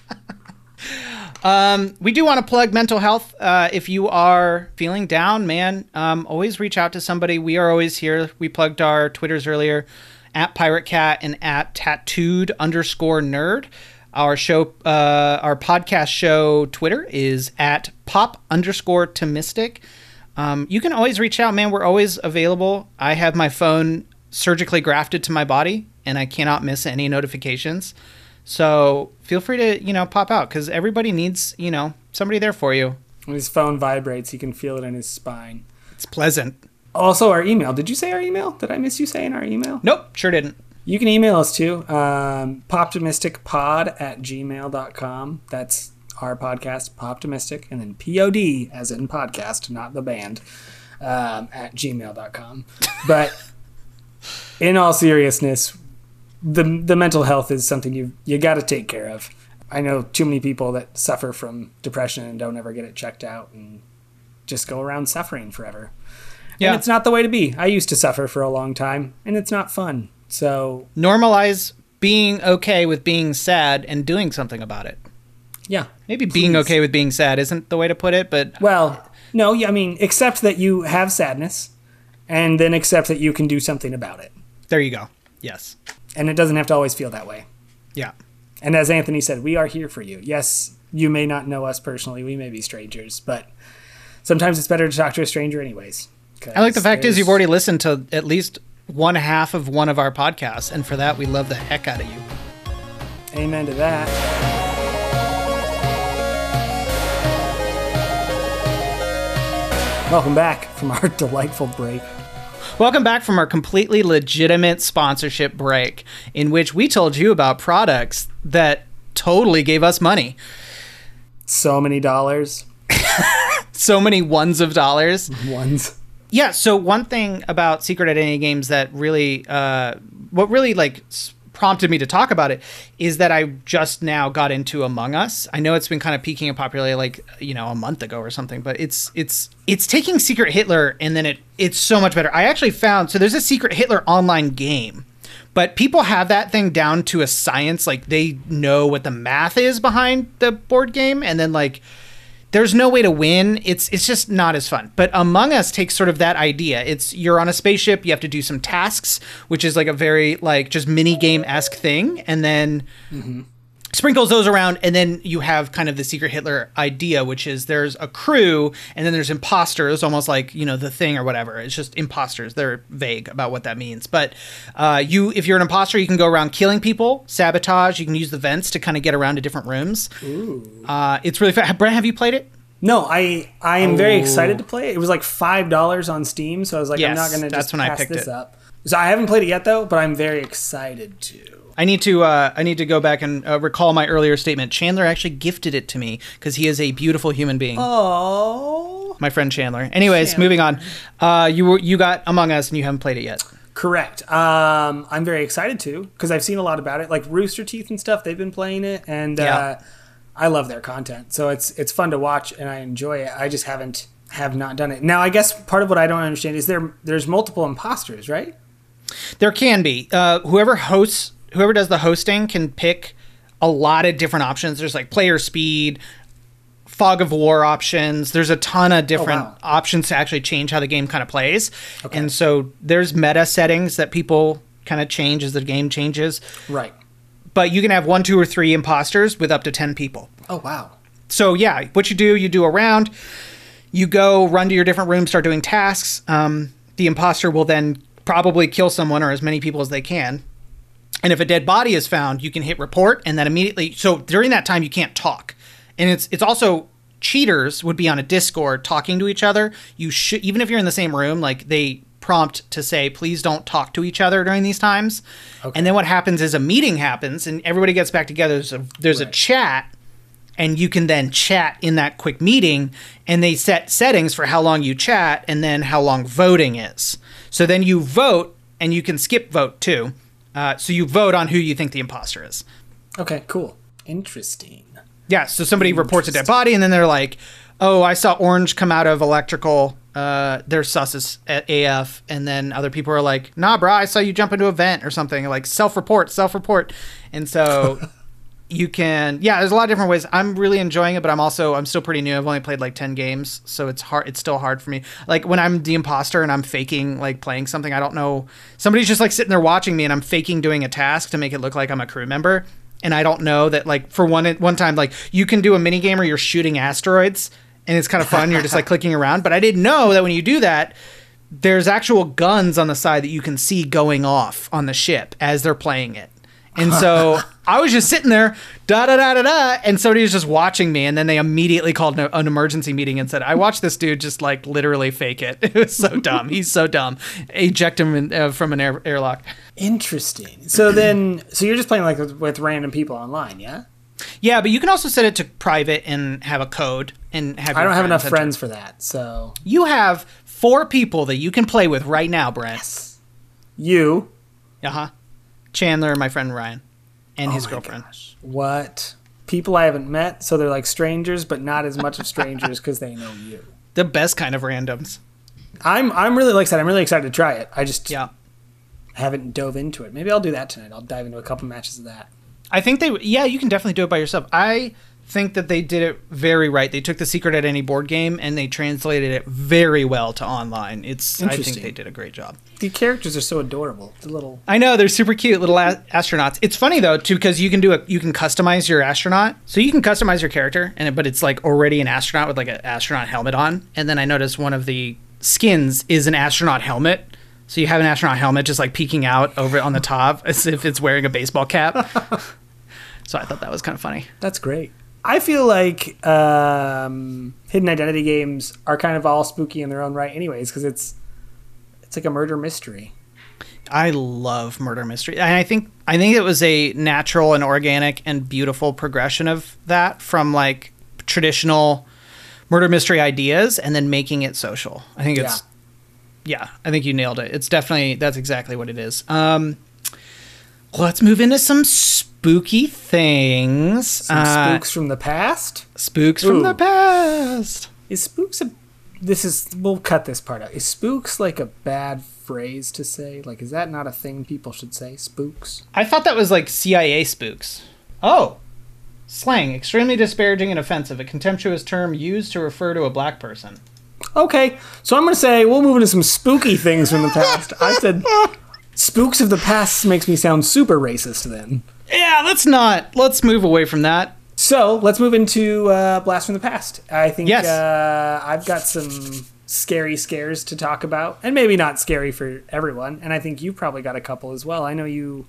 Um, we do want to plug mental health. Uh, if you are feeling down, man, um, always reach out to somebody. We are always here. We plugged our Twitters earlier at Pirate Cat and at tattooed underscore nerd. Our show, uh, our podcast show Twitter is at pop underscore to mystic. Um, you can always reach out, man. We're always available. I have my phone surgically grafted to my body and I cannot miss any notifications. So feel free to you know pop out because everybody needs you know somebody there for you. When his phone vibrates, he can feel it in his spine. It's pleasant. Also, our email. Did you say our email? Did I miss you saying our email? Nope, sure didn't. You can email us too. Um, poptimisticpod at gmail.com. That's our podcast, Poptimistic, and then P-O-D as in podcast, not the band, um, at gmail.com. But in all seriousness, the, the mental health is something you you got to take care of. I know too many people that suffer from depression and don't ever get it checked out and just go around suffering forever. Yeah. And it's not the way to be. I used to suffer for a long time, and it's not fun. So, Normalize being okay with being sad and doing something about it. yeah. Maybe being okay with being sad isn't the way to put it, but Well, no, yeah, I mean, accept that you have sadness, and then accept that you can do something about it. there you go. Yes. And it doesn't have to always feel that way. Yeah. And as Anthony said, we are here for you. Yes, you may not know us personally, we may be strangers, but sometimes it's better to talk to a stranger, anyways. I like the fact is you've already listened to at least one half of one of our podcasts, and for that we love the heck out of you. Amen to that. Welcome back from our delightful break. Welcome back from our completely legitimate sponsorship break, in which we told you about products that totally gave us money. So many dollars, So many ones of dollars. ones. Yeah. So one thing about Secret Identity games that really, uh, what really like prompted me to talk about it is that I just now got into Among Us. I know it's been kind of peaking in popularity like you know a month ago or something, but it's it's it's taking Secret Hitler and then it it's so much better. I actually found so there's a Secret Hitler online game. But people have that thing down to a science. Like they know what the math is behind the board game, and then like there's no way to win. It's it's just not as fun. But Among Us takes sort of that idea. It's you're on a spaceship, you have to do some tasks, which is like a very like just mini game esque thing, and then mm-hmm. Sprinkles those around, and then you have kind of the secret Hitler idea, which is there's a crew, and then there's imposters, almost like you know the thing or whatever. It's just imposters. They're vague about what that means, but uh, you if you're an imposter, you can go around killing people, sabotage. You can use the vents to kind of get around to different rooms. Uh, it's really fun. Brent, have you played it? No, I I am very excited to play it. It was like five dollars on Steam, so I was like, I'm not gonna that's just pass picked this it. up. So I haven't played it yet though, but I'm very excited to. I need to uh, I need to go back and uh, recall my earlier statement. Chandler actually gifted it to me because he is a beautiful human being. Oh, My friend Chandler. Anyways, Chandler. moving on. Uh, you were you got Among Us and you haven't played it yet. correct. Um, I'm very excited to because I've seen a lot about it, like Rooster Teeth and stuff. They've been playing it, and Yeah. uh, I love their content. So it's it's fun to watch, and I enjoy it. I just haven't have not done it. Now, I guess part of what I don't understand is there there's multiple imposters, right? There can be uh, whoever hosts whoever does the hosting can pick a lot of different options. There's like player speed, fog of war options. There's a ton of different wow. options to actually change how the game kind of plays. Okay. And so there's meta settings that people kind of change as the game changes. Right. But you can have one, two, or three imposters with up to ten people. Oh wow. so yeah, what you do, you do a round, you go run to your different rooms, start doing tasks. Um, the imposter will then probably kill someone or as many people as they can. And if a dead body is found, you can hit report, and then immediately. So during that time, you can't talk, and it's it's also cheaters would be on a Discord talking to each other. You should even if you're in the same room, like they prompt to say, please don't talk to each other during these times. Okay. And then what happens is a meeting happens, and everybody gets back together. There's a there's a chat, and you can then chat in that quick meeting and they set settings for how long you chat and then how long voting is so then you vote and you can skip vote too uh, so you vote on who you think the imposter is Okay. Cool. Interesting. yeah so somebody reports a dead body and then they're like oh i saw orange come out of electrical uh, they're sus as a- af and then other people are like nah bro i saw you jump into a vent or something like self-report self-report and so you can yeah there's a lot of different ways. I'm really enjoying it but i'm also i'm still pretty new. I've only played like 10 games so it's hard it's still hard for me. Like when i'm the imposter and i'm faking like playing something i don't know somebody's just like sitting there watching me and i'm faking doing a task to make it look like i'm a crew member and i don't know that like for one one time like you can do a mini game where you're shooting asteroids and it's kind of fun you're just like clicking around but i didn't know that when you do that there's actual guns on the side that you can see going off on the ship as they're playing it. And so I was just sitting there, da da da da da, and somebody was just watching me, and then they immediately called an, emergency meeting and said, "I watched this dude just like literally fake it. It was so dumb. He's so dumb. Eject him in, uh, from an air, airlock." Interesting. So then, so you're just playing like with, with random people online, yeah? Yeah, but you can also set it to private and have a code and have. I don't have enough friends for that. So You have four people that you can play with right now, Brent. you, Uh huh. Chandler, and my friend Ryan, and oh his Oh my girlfriend. gosh, what? People I haven't met, so they're like strangers, but not as much of strangers because they know you. The best kind of randoms. I'm I'm really like I said, I'm really excited to try it. I just Yeah. haven't dove into it. Maybe I'll do that tonight. I'll dive into a couple matches of that. I think they, yeah, you can definitely do it by yourself. I think that they did it very right. They took the secret identity board game and they translated it very well to online. It's, I think they did a great job. The characters are so adorable. The little I know they're super cute little a- astronauts. It's funny though too because you can do a you can customize your astronaut. So you can customize your character, and it, but it's like already an astronaut with like an astronaut helmet on. And then I noticed one of the skins is an astronaut helmet. So you have an astronaut helmet just like peeking out over on the top as if it's wearing a baseball cap. so I thought that was kind of funny. That's great. I feel like um, hidden identity games are kind of all spooky in their own right, anyways, because it's it's like a murder mystery. I love murder mystery, and I think I think it was a natural and organic and beautiful progression of that from like traditional murder mystery ideas and then making it social. I think it's yeah, I think you nailed it. It's definitely that's exactly what it is. Um, let's move into some spooky things. Some Uh, spooks from the past. spooks from the past. Is spooks a? This is we'll cut this part out. Is spooks like a bad phrase to say? Like, is that not a thing people should say? Spooks. I thought that was like CIA spooks. Oh. Slang, extremely disparaging and offensive, a contemptuous term used to refer to a black person. Okay, so I'm gonna say we'll move into some spooky things from the past. I said spooks of the past makes me sound super racist. Then. Yeah, let's not. Let's move away from that. So let's move into uh, Blast from the Past. I think Yes. uh, I've got some scary scares to talk about, and maybe not scary for everyone. And I think you've probably got a couple as well. I know you.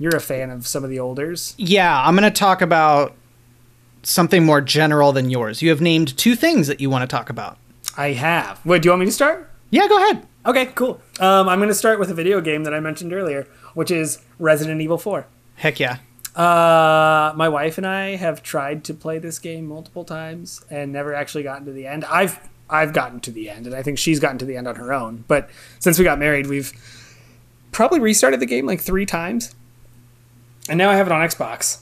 You're a fan of some of the olders. Yeah, I'm going to talk about something more general than yours. You have named two things that you want to talk about. I have. Wait, do you want me to start? Yeah, go ahead. Okay, cool. Um, I'm going to start with a video game that I mentioned earlier, which is Resident Evil 4. Heck yeah. My wife and I have tried to play this game multiple times and never actually gotten to the end. I've I've gotten to the end, and I think she's gotten to the end on her own. But since we got married, we've probably restarted the game like three times, and now I have it on Xbox.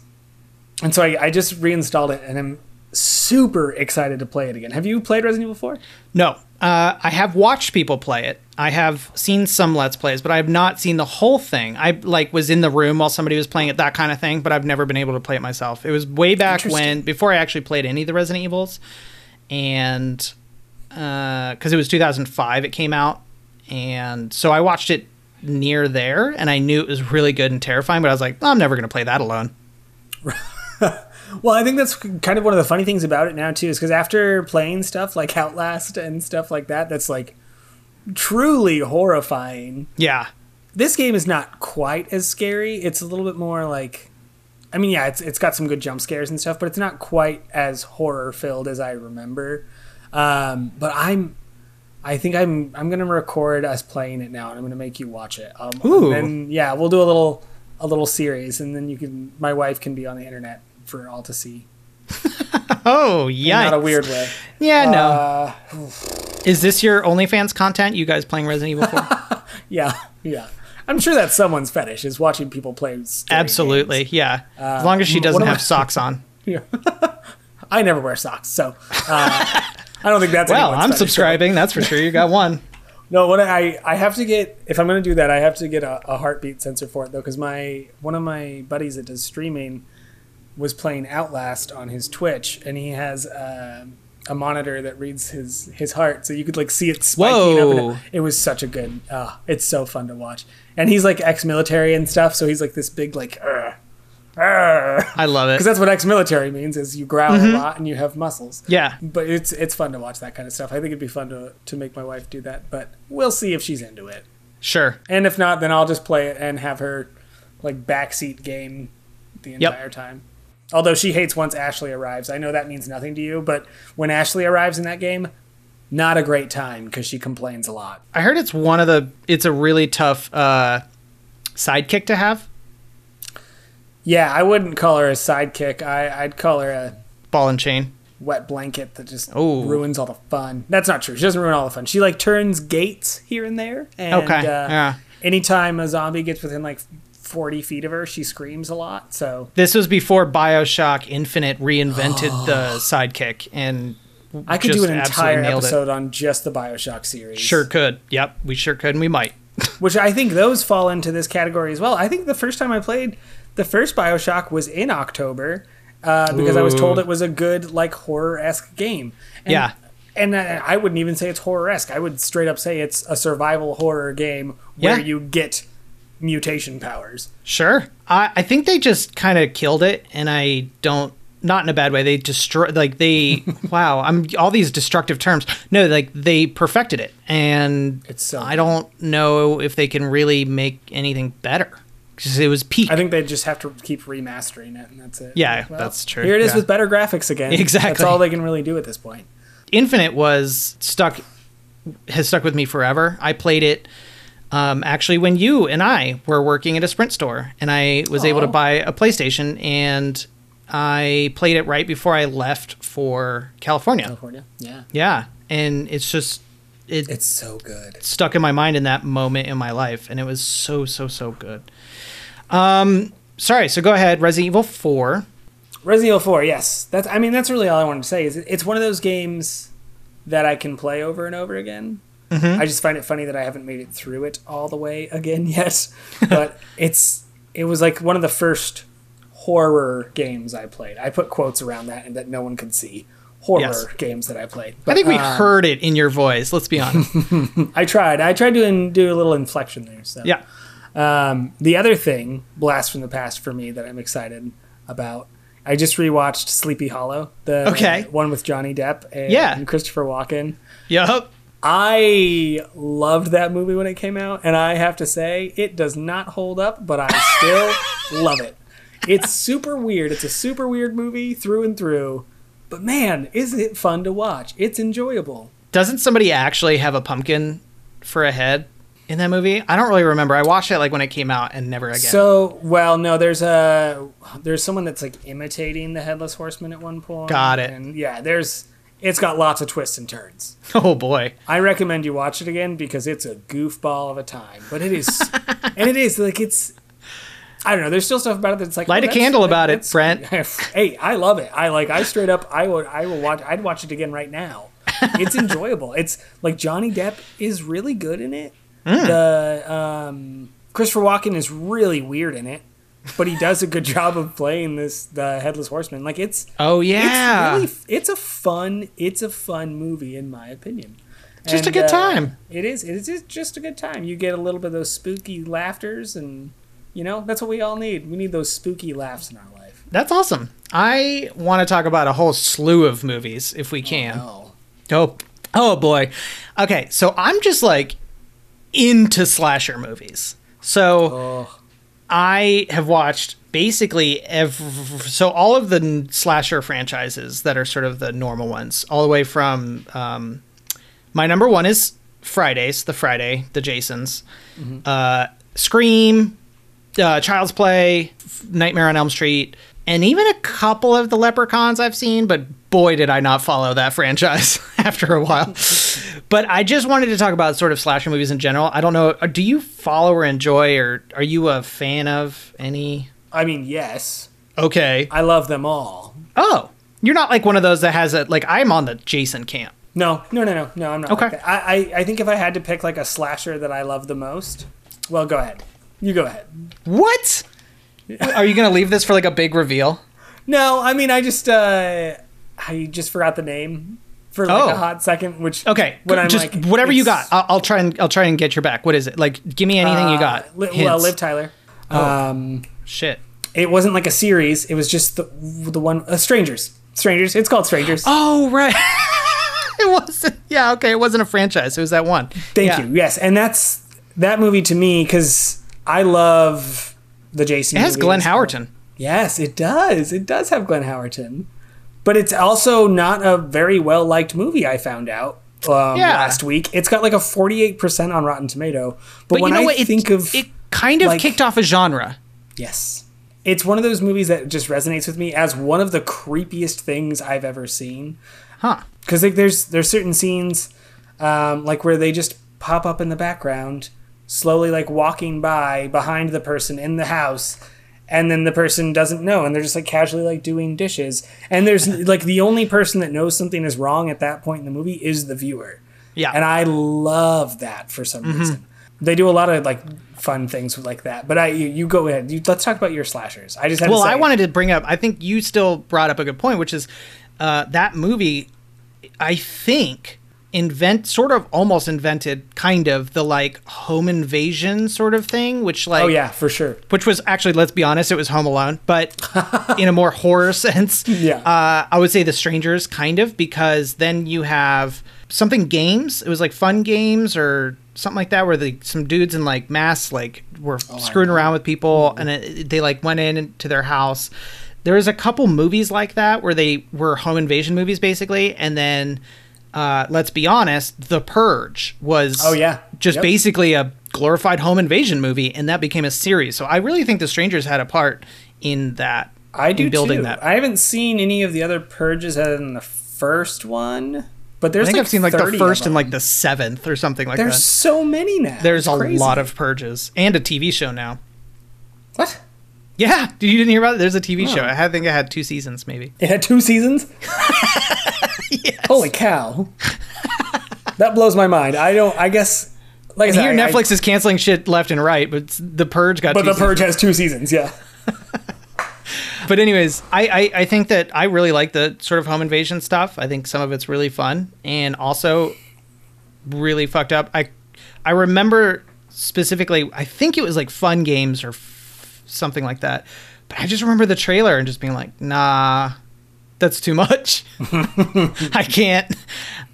And so I, I just reinstalled it, and I'm super excited to play it again. Have you played Resident Evil 4? No, uh, I have watched people play it. I have seen some Let's Plays, but I have not seen the whole thing. I like was in the room while somebody was playing it, that kind of thing. But I've never been able to play it myself. It was way back when, before I actually played any of the Resident Evils, and uh, because it was 2005, it came out, and so I watched it near there, and I knew it was really good and terrifying. But I was like, I'm never gonna play that alone. Well, I think that's kind of one of the funny things about it now too, is because after playing stuff like Outlast and stuff like that, that's like truly horrifying. Yeah, This game is not quite as scary. It's a little bit more like, I mean, yeah, it's it's got some good jump scares and stuff, but it's not quite as horror filled as I remember. Um, but I'm, I think I'm I'm gonna record us playing it now, and I'm gonna make you watch it. Um, Ooh. And yeah, we'll do a little a little series, and then you can my wife can be on the internet for all to see. Oh, yeah. Not a weird way. Yeah, no. Uh, Is this your OnlyFans content? You guys playing Resident Evil 4? yeah, yeah. I'm sure that's someone's fetish is watching people play. Absolutely, games. yeah. as long as she doesn't have my- socks on. Yeah. I never wear socks, so uh, I don't think that's. Well, I'm fetish. subscribing. That's for sure. You got one. No, what I I have to get if I'm going to do that, I have to get a, a heartbeat sensor for it though, because my one of my buddies that does streaming was playing Outlast on his Twitch, and he has um a monitor that reads his his heart, so you could like see it spiking up. Whoa. And it, was such a good. Uh, it's so fun to watch, and he's like ex-military and stuff, so he's like this big like. I love it. Because that's what ex-military means is you growl a lot and you have muscles. Yeah. But it's it's fun to watch that kind of stuff. I think it'd be fun to to make my wife do that, but we'll see if she's into it. Sure. And if not, then I'll just play it and have her like backseat game the entire time. Although she hates once Ashley arrives. I know that means nothing to you, but when Ashley arrives in that game, not a great time because she complains a lot. I heard it's one of the. It's a really tough uh, sidekick to have. Yeah, I wouldn't call her a sidekick. I, I'd call her a Ball and chain. wet blanket that just Ooh. ruins all the fun. That's not true. She doesn't ruin all the fun. She like turns gates here and there. And, Okay, Uh, yeah. Anytime a zombie gets within like 40 feet of her, she screams a lot. So This was before Bioshock Infinite reinvented the sidekick, and I could do an entire nailed it. episode on just the Bioshock series. Sure could. Yep, we sure could, and we might. Which I think those fall into this category as well. I think the first time I played the first Bioshock was in October uh, because I was told it was a good, like, horror esque game. And, Yeah. And uh, I wouldn't even say it's horror esque. I would straight up say it's a survival horror game where Yeah. you get mutation powers. Sure. I, I think they just kind of killed it, and I don't. Not in a bad way. They destroy, like they. wow, I'm all these destructive terms. No, like they perfected it, and It's so I don't know if they can really make anything better because it was peak. I think they just have to keep remastering it, and that's it. Yeah, that's true. Here it is Yeah. with better graphics again. Exactly. That's all they can really do at this point. Infinite was stuck has stuck with me forever. I played it um, actually when you and I were working at a Sprint store, and I was able to buy a PlayStation, and I played it right before I left for California. California. Yeah. Yeah, and it's just it It's so good. stuck in my mind in that moment in my life, and it was so so so good. Um, sorry. So go ahead, Resident Evil Four. Resident Evil 4, yes. That's I mean that's really all I wanted to say is it's one of those games that I can play over and over again. Mm-hmm. I just find it funny that I haven't made it through it all the way again yet. But it's it was like one of the first horror games I played. I put quotes around that and that no one could see. Horror Yes. games that I played. I think we um, heard it in your voice. Let's be honest. I tried. I tried to do a little inflection there. So yeah. Um, the other thing, blast from the past for me that I'm excited about. I just rewatched Sleepy Hollow, the Okay. one with Johnny Depp and Yeah. Christopher Walken. Yup. I loved that movie when it came out, and I have to say it does not hold up, but I still love it. It's super weird. It's a super weird movie through and through, but man, is it fun to watch? It's enjoyable. Doesn't somebody actually have a pumpkin for a head in that movie? I don't really remember. I watched it like when it came out and never again. So, well, no, there's a there's someone that's like imitating the headless horseman at one point. Got it. And yeah, there's it's got lots of twists and turns. oh boy. I recommend you watch it again because it's a goofball of a time. But it is, and it is like it's. I don't know. There's still stuff about it that's like Light oh, a candle about it, Brent. hey, I love it. I like. I straight up. I would. I will watch. I'd watch it again right now. It's enjoyable. it's like Johnny Depp is really good in it. Hmm. The um, Christopher Walken is really weird in it, but he does a good job of playing this the headless horseman. Like it's Oh yeah. it's really it's a fun it's a fun movie in my opinion. Just a And, good uh, time. it is. It is just a good time. You get a little bit of those spooky laughters, and you know that's what we all need. We need those spooky laughs in our life. That's awesome. I want to talk about a whole slew of movies if we can. Oh, Oh, oh boy. Okay, so I'm just like into slasher movies. So oh, I have watched basically every so all of the slasher franchises that are sort of the normal ones, all the way from um, my number one is Fridays, the Friday, the Jasons, uh, Scream, uh, Child's Play, Nightmare on Elm Street, and even a couple of the Leprechauns I've seen, but boy, did I not follow that franchise after a while. but I just wanted to talk about sort of slasher movies in general. I don't know, uh, do you follow or enjoy, or are you a fan of any? I mean, yes, Okay. I love them all. Oh, you're not like one of those that has a like. I'm on the Jason camp. No, no, no, no, no. I'm not. Okay. Like. I, I, I think if I had to pick like a slasher that I love the most, well, go ahead. You go ahead. What? Are you gonna leave this for like a big reveal? No, I mean, I just, uh, I just forgot the name for like Oh. a hot second. Which Okay, when I'm just like, whatever you got. I'll, I'll try and I'll try and get your back. What is it? Like, give me anything you Uh, got. Li- well. Oh. Liv Tyler. Um, Shit. It wasn't like a series. It was just the the one uh, Strangers. Strangers. It's called Strangers. Oh right. it wasn't. Yeah. Okay. It wasn't a franchise. It was that one. Thank Yeah. you. Yes, and that's that movie to me because I love the Jason. It has. Glenn Howerton. Yes, it does. It does have Glenn Howerton, but it's also not a very well liked movie. I found out um, Yeah. last week. It's got like a forty eight percent on Rotten Tomato. But, But when you know I what? It, think of it, kind of like- kicked off a genre. yes, it's one of those movies that just resonates with me as one of the creepiest things I've ever seen. Huh. because like there's there's certain scenes um, like where they just pop up in the background slowly like walking by behind the person in the house and then the person doesn't know and they're just like casually like doing dishes and there's like the only person that knows something is wrong at that point in the movie is the viewer Yeah. and i love that for some reason they do a lot of like fun things like that but i you, you go ahead you, let's talk about your slashers i just had well, to say, I wanted to bring up. I think you still brought up a good point, which is uh, that movie. I think invent sort of almost invented kind of the like home invasion sort of thing, which like oh yeah for sure which was actually let's be honest, it was Home Alone, but in a more horror sense. Yeah. uh, I would say The Strangers kind of because then you have something games. It was like fun games or something like that where the some dudes in like masks like were screwing around with people and it, they like went in to their house. There was a couple movies like that where they were home invasion movies basically, and then. Uh, let's be honest, The Purge was Oh, yeah. just Yep. basically a glorified home invasion movie, and that became a series. So I really think The Strangers had a part in that. I do in building too. that. I haven't seen any of the other purges other than the first one, but there's I think like I've seen like the first and like the seventh or something like There's that. There's so many now. There's It's a crazy. lot of purges and a TV show now. what? Yeah, did you didn't hear about it? There's a TV show. I think I had two seasons maybe. It had two seasons. Holy cow! that blows my mind. I don't. I guess. Like I said, here I- I- Netflix is canceling shit left and right, but the Purge got. but the seasons. purge has two seasons. Yeah. But anyways, I, I I think that I really like the sort of home invasion stuff. I think some of it's really fun and also really fucked up. I I remember specifically. I think it was like fun games or something like that. But I just remember the trailer and just being like, nah. That's too much. I can't.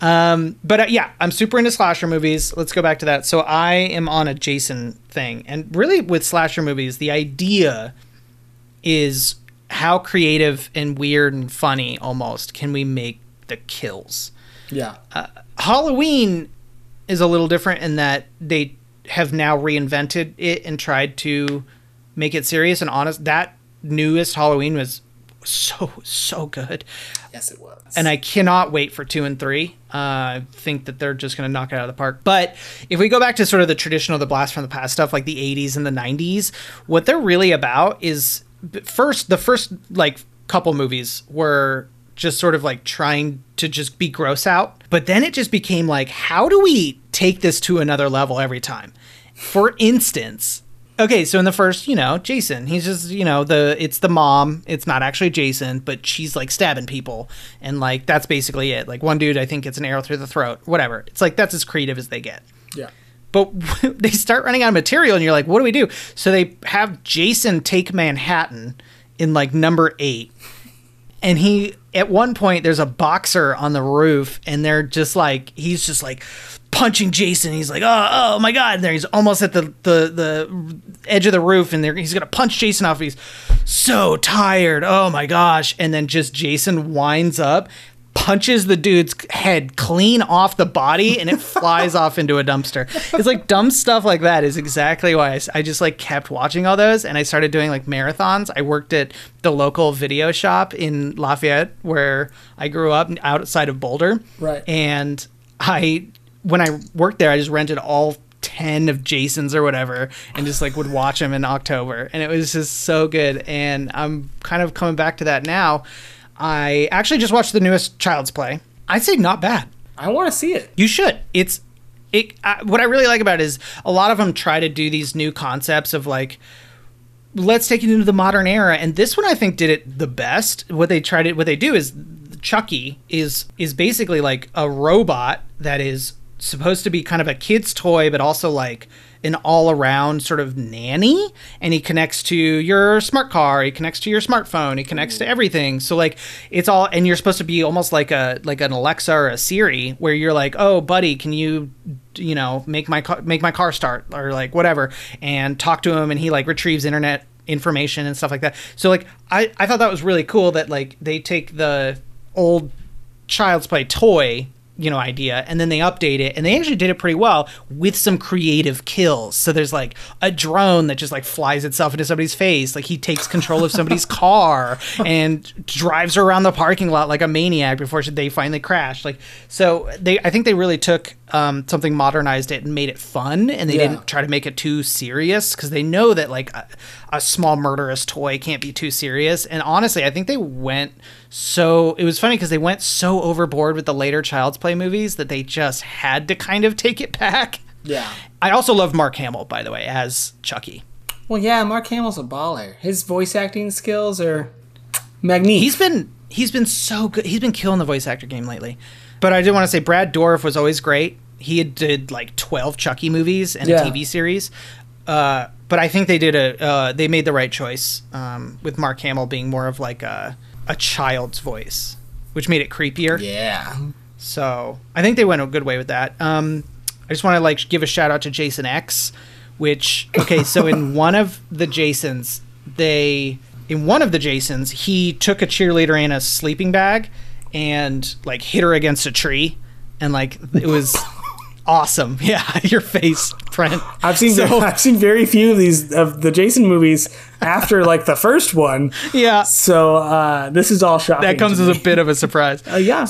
Um, but uh, yeah, I'm super into slasher movies. Let's go back to that. So I am on a Jason thing, and really with slasher movies, the idea is how creative and weird and funny almost can we make the kills. Yeah. Halloween is a little different in that they have now reinvented it and tried to make it serious and honest. That newest Halloween was so so good, yes, it was. and I cannot wait for two and three. Uh, I think that they're just going to knock it out of the park. But if we go back to sort of the traditional, the blast from the past stuff, like the '80s and the '90s, what they're really about is first the first like couple movies were just sort of like trying to just be gross out, but then it just became like, how do we take this to another level every time? For instance, okay, so in the first, you know, Jason, he's just, you know, the it's the mom. It's not actually Jason, but she's like stabbing people, and like that's basically it. Like one dude, I think gets an arrow through the throat. Whatever. It's like that's as creative as they get. yeah. But they start running out of material, and you're like, what do we do? So they have Jason take Manhattan in like number eight. And he, at one point, there's a boxer on the roof, and they're just like, he's just like punching Jason. He's like, oh, oh my God. And there he's almost at the, the, the edge of the roof, and there he's to punch Jason off. He's so tired. Oh my gosh. And then just Jason winds up, punches the dude's head clean off the body and it flies off into a dumpster. It's like dumb stuff like that is exactly why I just like kept watching all those and I started doing like marathons. I worked at the local video shop in Lafayette where I grew up outside of Boulder. Right. And I when I worked there I just rented all 10 of Jason's or whatever and just like would watch them in October and it was just so good and I'm kind of coming back to that now. I actually just watched the newest Child's Play. I'd say not bad. I want to see it. You should. It's it. Uh, what I really like about it is a lot of them try to do these new concepts of like, let's take it into the modern era, and this one I think did it the best. What they tried to what they do is Chucky is is basically like a robot that is supposed to be kind of a kid's toy, but also like an all around sort of nanny. And he connects to your smart car, he connects to your smartphone, he connects to everything. So like it's all and you're supposed to be almost like a like an Alexa or a Siri where you're like, "Oh, buddy, can you you know, make my car make my car start or like whatever." And talk to him and he like retrieves internet information and stuff like that. So like I I thought that was really cool that like they take the old child's play toy you know idea and then they update it and they actually did it pretty well with some creative kills. So there's like a drone that just like flies itself into somebody's face. Like he takes control of somebody's car and drives her around the parking lot like a maniac before they finally crash. Like so they i think they really took um, something modernized it and made it fun and they Yeah. didn't try to make it too serious because they know that like a, a small murderous toy can't be too serious and honestly i think they went so it was funny because they went so overboard with the later child's play movies that they just had to kind of take it back Yeah. i also love mark hamill by the way as chucky Well, yeah, Mark Hamill's a baller. His voice acting skills are magnificent. he's been he's been so good he's been killing the voice actor game lately but i did want to say brad dourif was always great he had did like 12 chucky movies and Yeah. a tv series uh, but i think they did a uh, they made the right choice um, with mark hamill being more of like a, a child's voice which made it creepier yeah. so I think they went a good way with that. Um, I just want to like give a shout out to Jason X, which okay, so in one of the Jasons, they in one of the Jasons, he took a cheerleader in a sleeping bag and like hit her against a tree, and like it was awesome. Yeah, your face, Brent. I've seen So- I've seen very few of these of the Jason movies after like the first one. Yeah, So uh, this is all shocking. that comes as a bit of a surprise. Uh, yeah.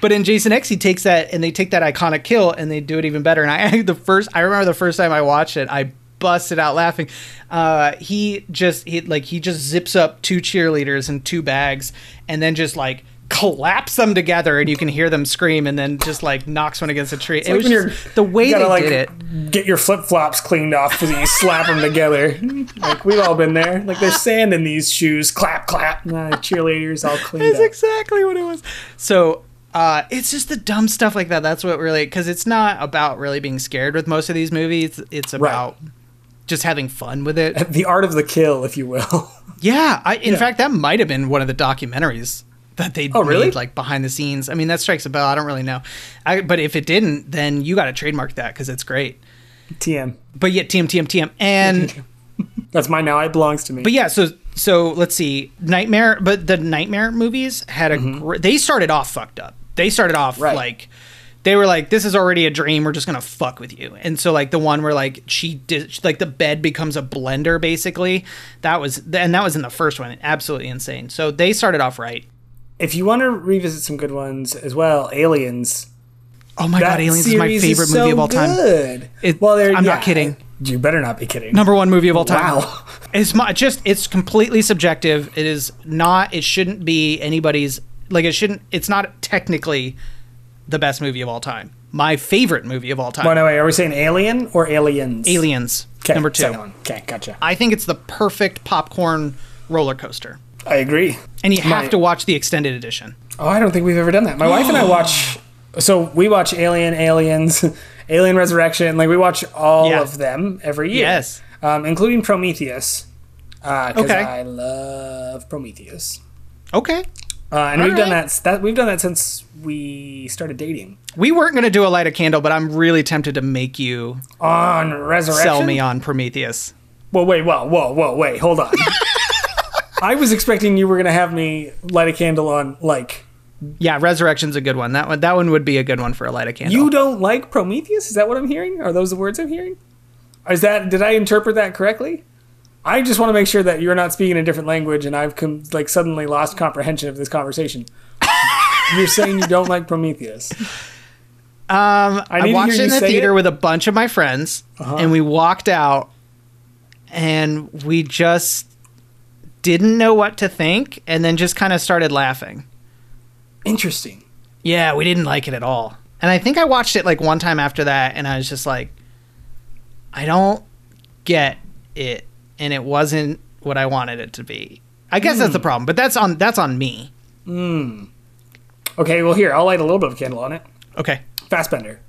But in Jason X, he takes that and they take that iconic kill and they do it even better. And I the first I remember the first time I watched it, I busted out laughing. Uh, he just he like he just zips up two cheerleaders and two bags and then just like collapse them together and you can hear them scream and then just like knocks one against a tree. it like was just, the way you they like, did it. Get your flip flops cleaned off because you slap them together. Like we've all been there. Like there's sand in these shoes. Clap, clap. Nah, cheerleaders all cleaned That's up. exactly what it was. So uh, it's just the dumb stuff like that. That's what really because it's not about really being scared with most of these movies. It's about just having fun with it. the art of the kill, if you will. Yeah, I, in fact, that might have been one of the documentaries that they Oh, really? made, like behind the scenes. I mean, that strikes a bell. I don't really know, I, but if it didn't, then you got to trademark that because it's great. TM. But yet, TM, TM, TM, and That's mine now. It belongs to me. but yeah, so so let's see, Nightmare. But the Nightmare movies had a gr- they started off fucked up. They started off Mm-hmm. Right. like they were like, "This is already a dream. We're just gonna fuck with you." And so like the one where like she did like the bed becomes a blender basically. That was and that was in the first one. Absolutely insane. So they started off right. If you want to revisit some good ones as well, Aliens. Oh my god, Aliens is my favorite so movie of all time. Good. It- well. I'm yeah, not kidding. You better not be kidding. Number one movie of all time. Wow. It's my, just it's completely subjective. It is not. It shouldn't be anybody's. Like it shouldn't. It's not technically the best movie of all time. My favorite movie of all time. Well, no, wait. Are we saying Alien or Aliens? Aliens. 'Kay, Number two. Okay, gotcha. I think it's the perfect popcorn roller coaster, I agree. and you have My- to watch the extended edition. Oh, I don't think we've ever done that. My wife and I watch. So we watch Alien, Aliens, Alien Resurrection. Like we watch all Yeah. of them every year. Yes. Um, including Prometheus. Because Okay. I love Prometheus. Okay. Uh, and we've done that, that. We've done that since we started dating. We weren't gonna do a light a candle, but I'm really tempted to make you On Resurrection. sell me on Prometheus. Well, wait, whoa, whoa, whoa, wait, hold on. I was expecting you were gonna have me light a candle on like Yeah, Resurrection's a good one. That one that one would be a good one for a light a candle. you don't like Prometheus. Is that what I'm hearing? Are those the words I'm hearing? Is that did I interpret that correctly? I just want to make sure that you're not speaking a different language, and I've com- like suddenly lost comprehension of this conversation. you're saying you don't like Prometheus. Um, I, to watched it in the theater it. Uh-huh. with a bunch of my friends, and we walked out, and we just didn't know what to think, and then just kind of started laughing. Interesting. Yeah, we didn't like it at all. And I think I watched it like one time after that, and I was just like, I don't get it, and it wasn't what I wanted it to be. I guess Hmm. that's the problem, but that's on that's on me. Okay, well here I'll light a little bit of candle on it. Okay. Fassbender.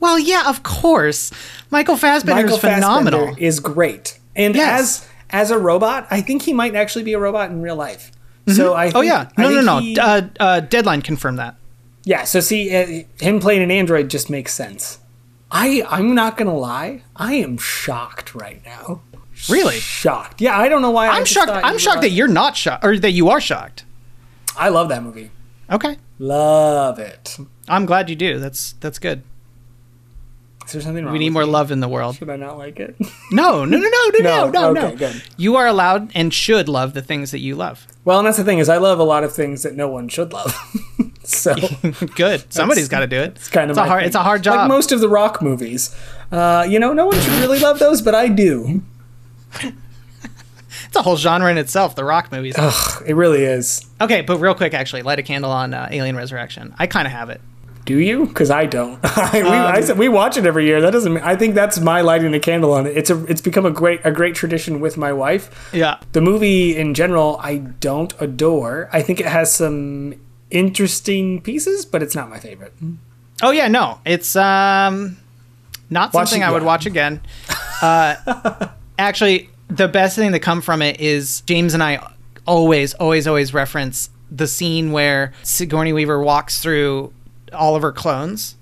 Well, yeah, of course. Michael Fassbender Michael is phenomenal. Fassbender is great, and Yes. as as a robot, I think he might actually be a robot in real life. So I oh think- yeah, I no, no, no. he- Uh, uh, Deadline confirmed that. yeah. So see, uh, him playing an android just makes sense. I I'm not gonna lie, I am shocked right now. Really? Shocked. Yeah, I don't know why. I'm shocked. I'm shocked that you're not shocked, or that you are shocked. I love that movie. Okay, Love it. I'm glad you do. That's that's good. Is there something wrong? We need more me? love in the world. Should I not like it? No, no, no, no, no, no, No, no, no. okay, good. You are allowed and should love the things that you love. well, and that's the thing is, I love a lot of things that no one should love. so Good. Somebody's got to do it. it's kind of it's a hard. thing. It's a hard job. Like most of the rock movies, uh, you know, no one should really love those, but I do. it's a whole genre in itself. The rock movies. Ugh, it really is. Okay, but real quick, actually, light a candle on uh, Alien Resurrection. I kind of have it. Do you? Because I don't. we, Um, I said we watch it every year. That doesn't. mean I think that's my lighting a candle on it. It's a. It's become a great a great tradition with my wife. Yeah. The movie in general, I don't adore. I think it has some interesting pieces, but it's not my favorite. Oh yeah, no, it's um not Watch something I would watch again. Uh, actually, the best thing to come from it is James and I always, always, always reference the scene where Sigourney Weaver walks through all of her clones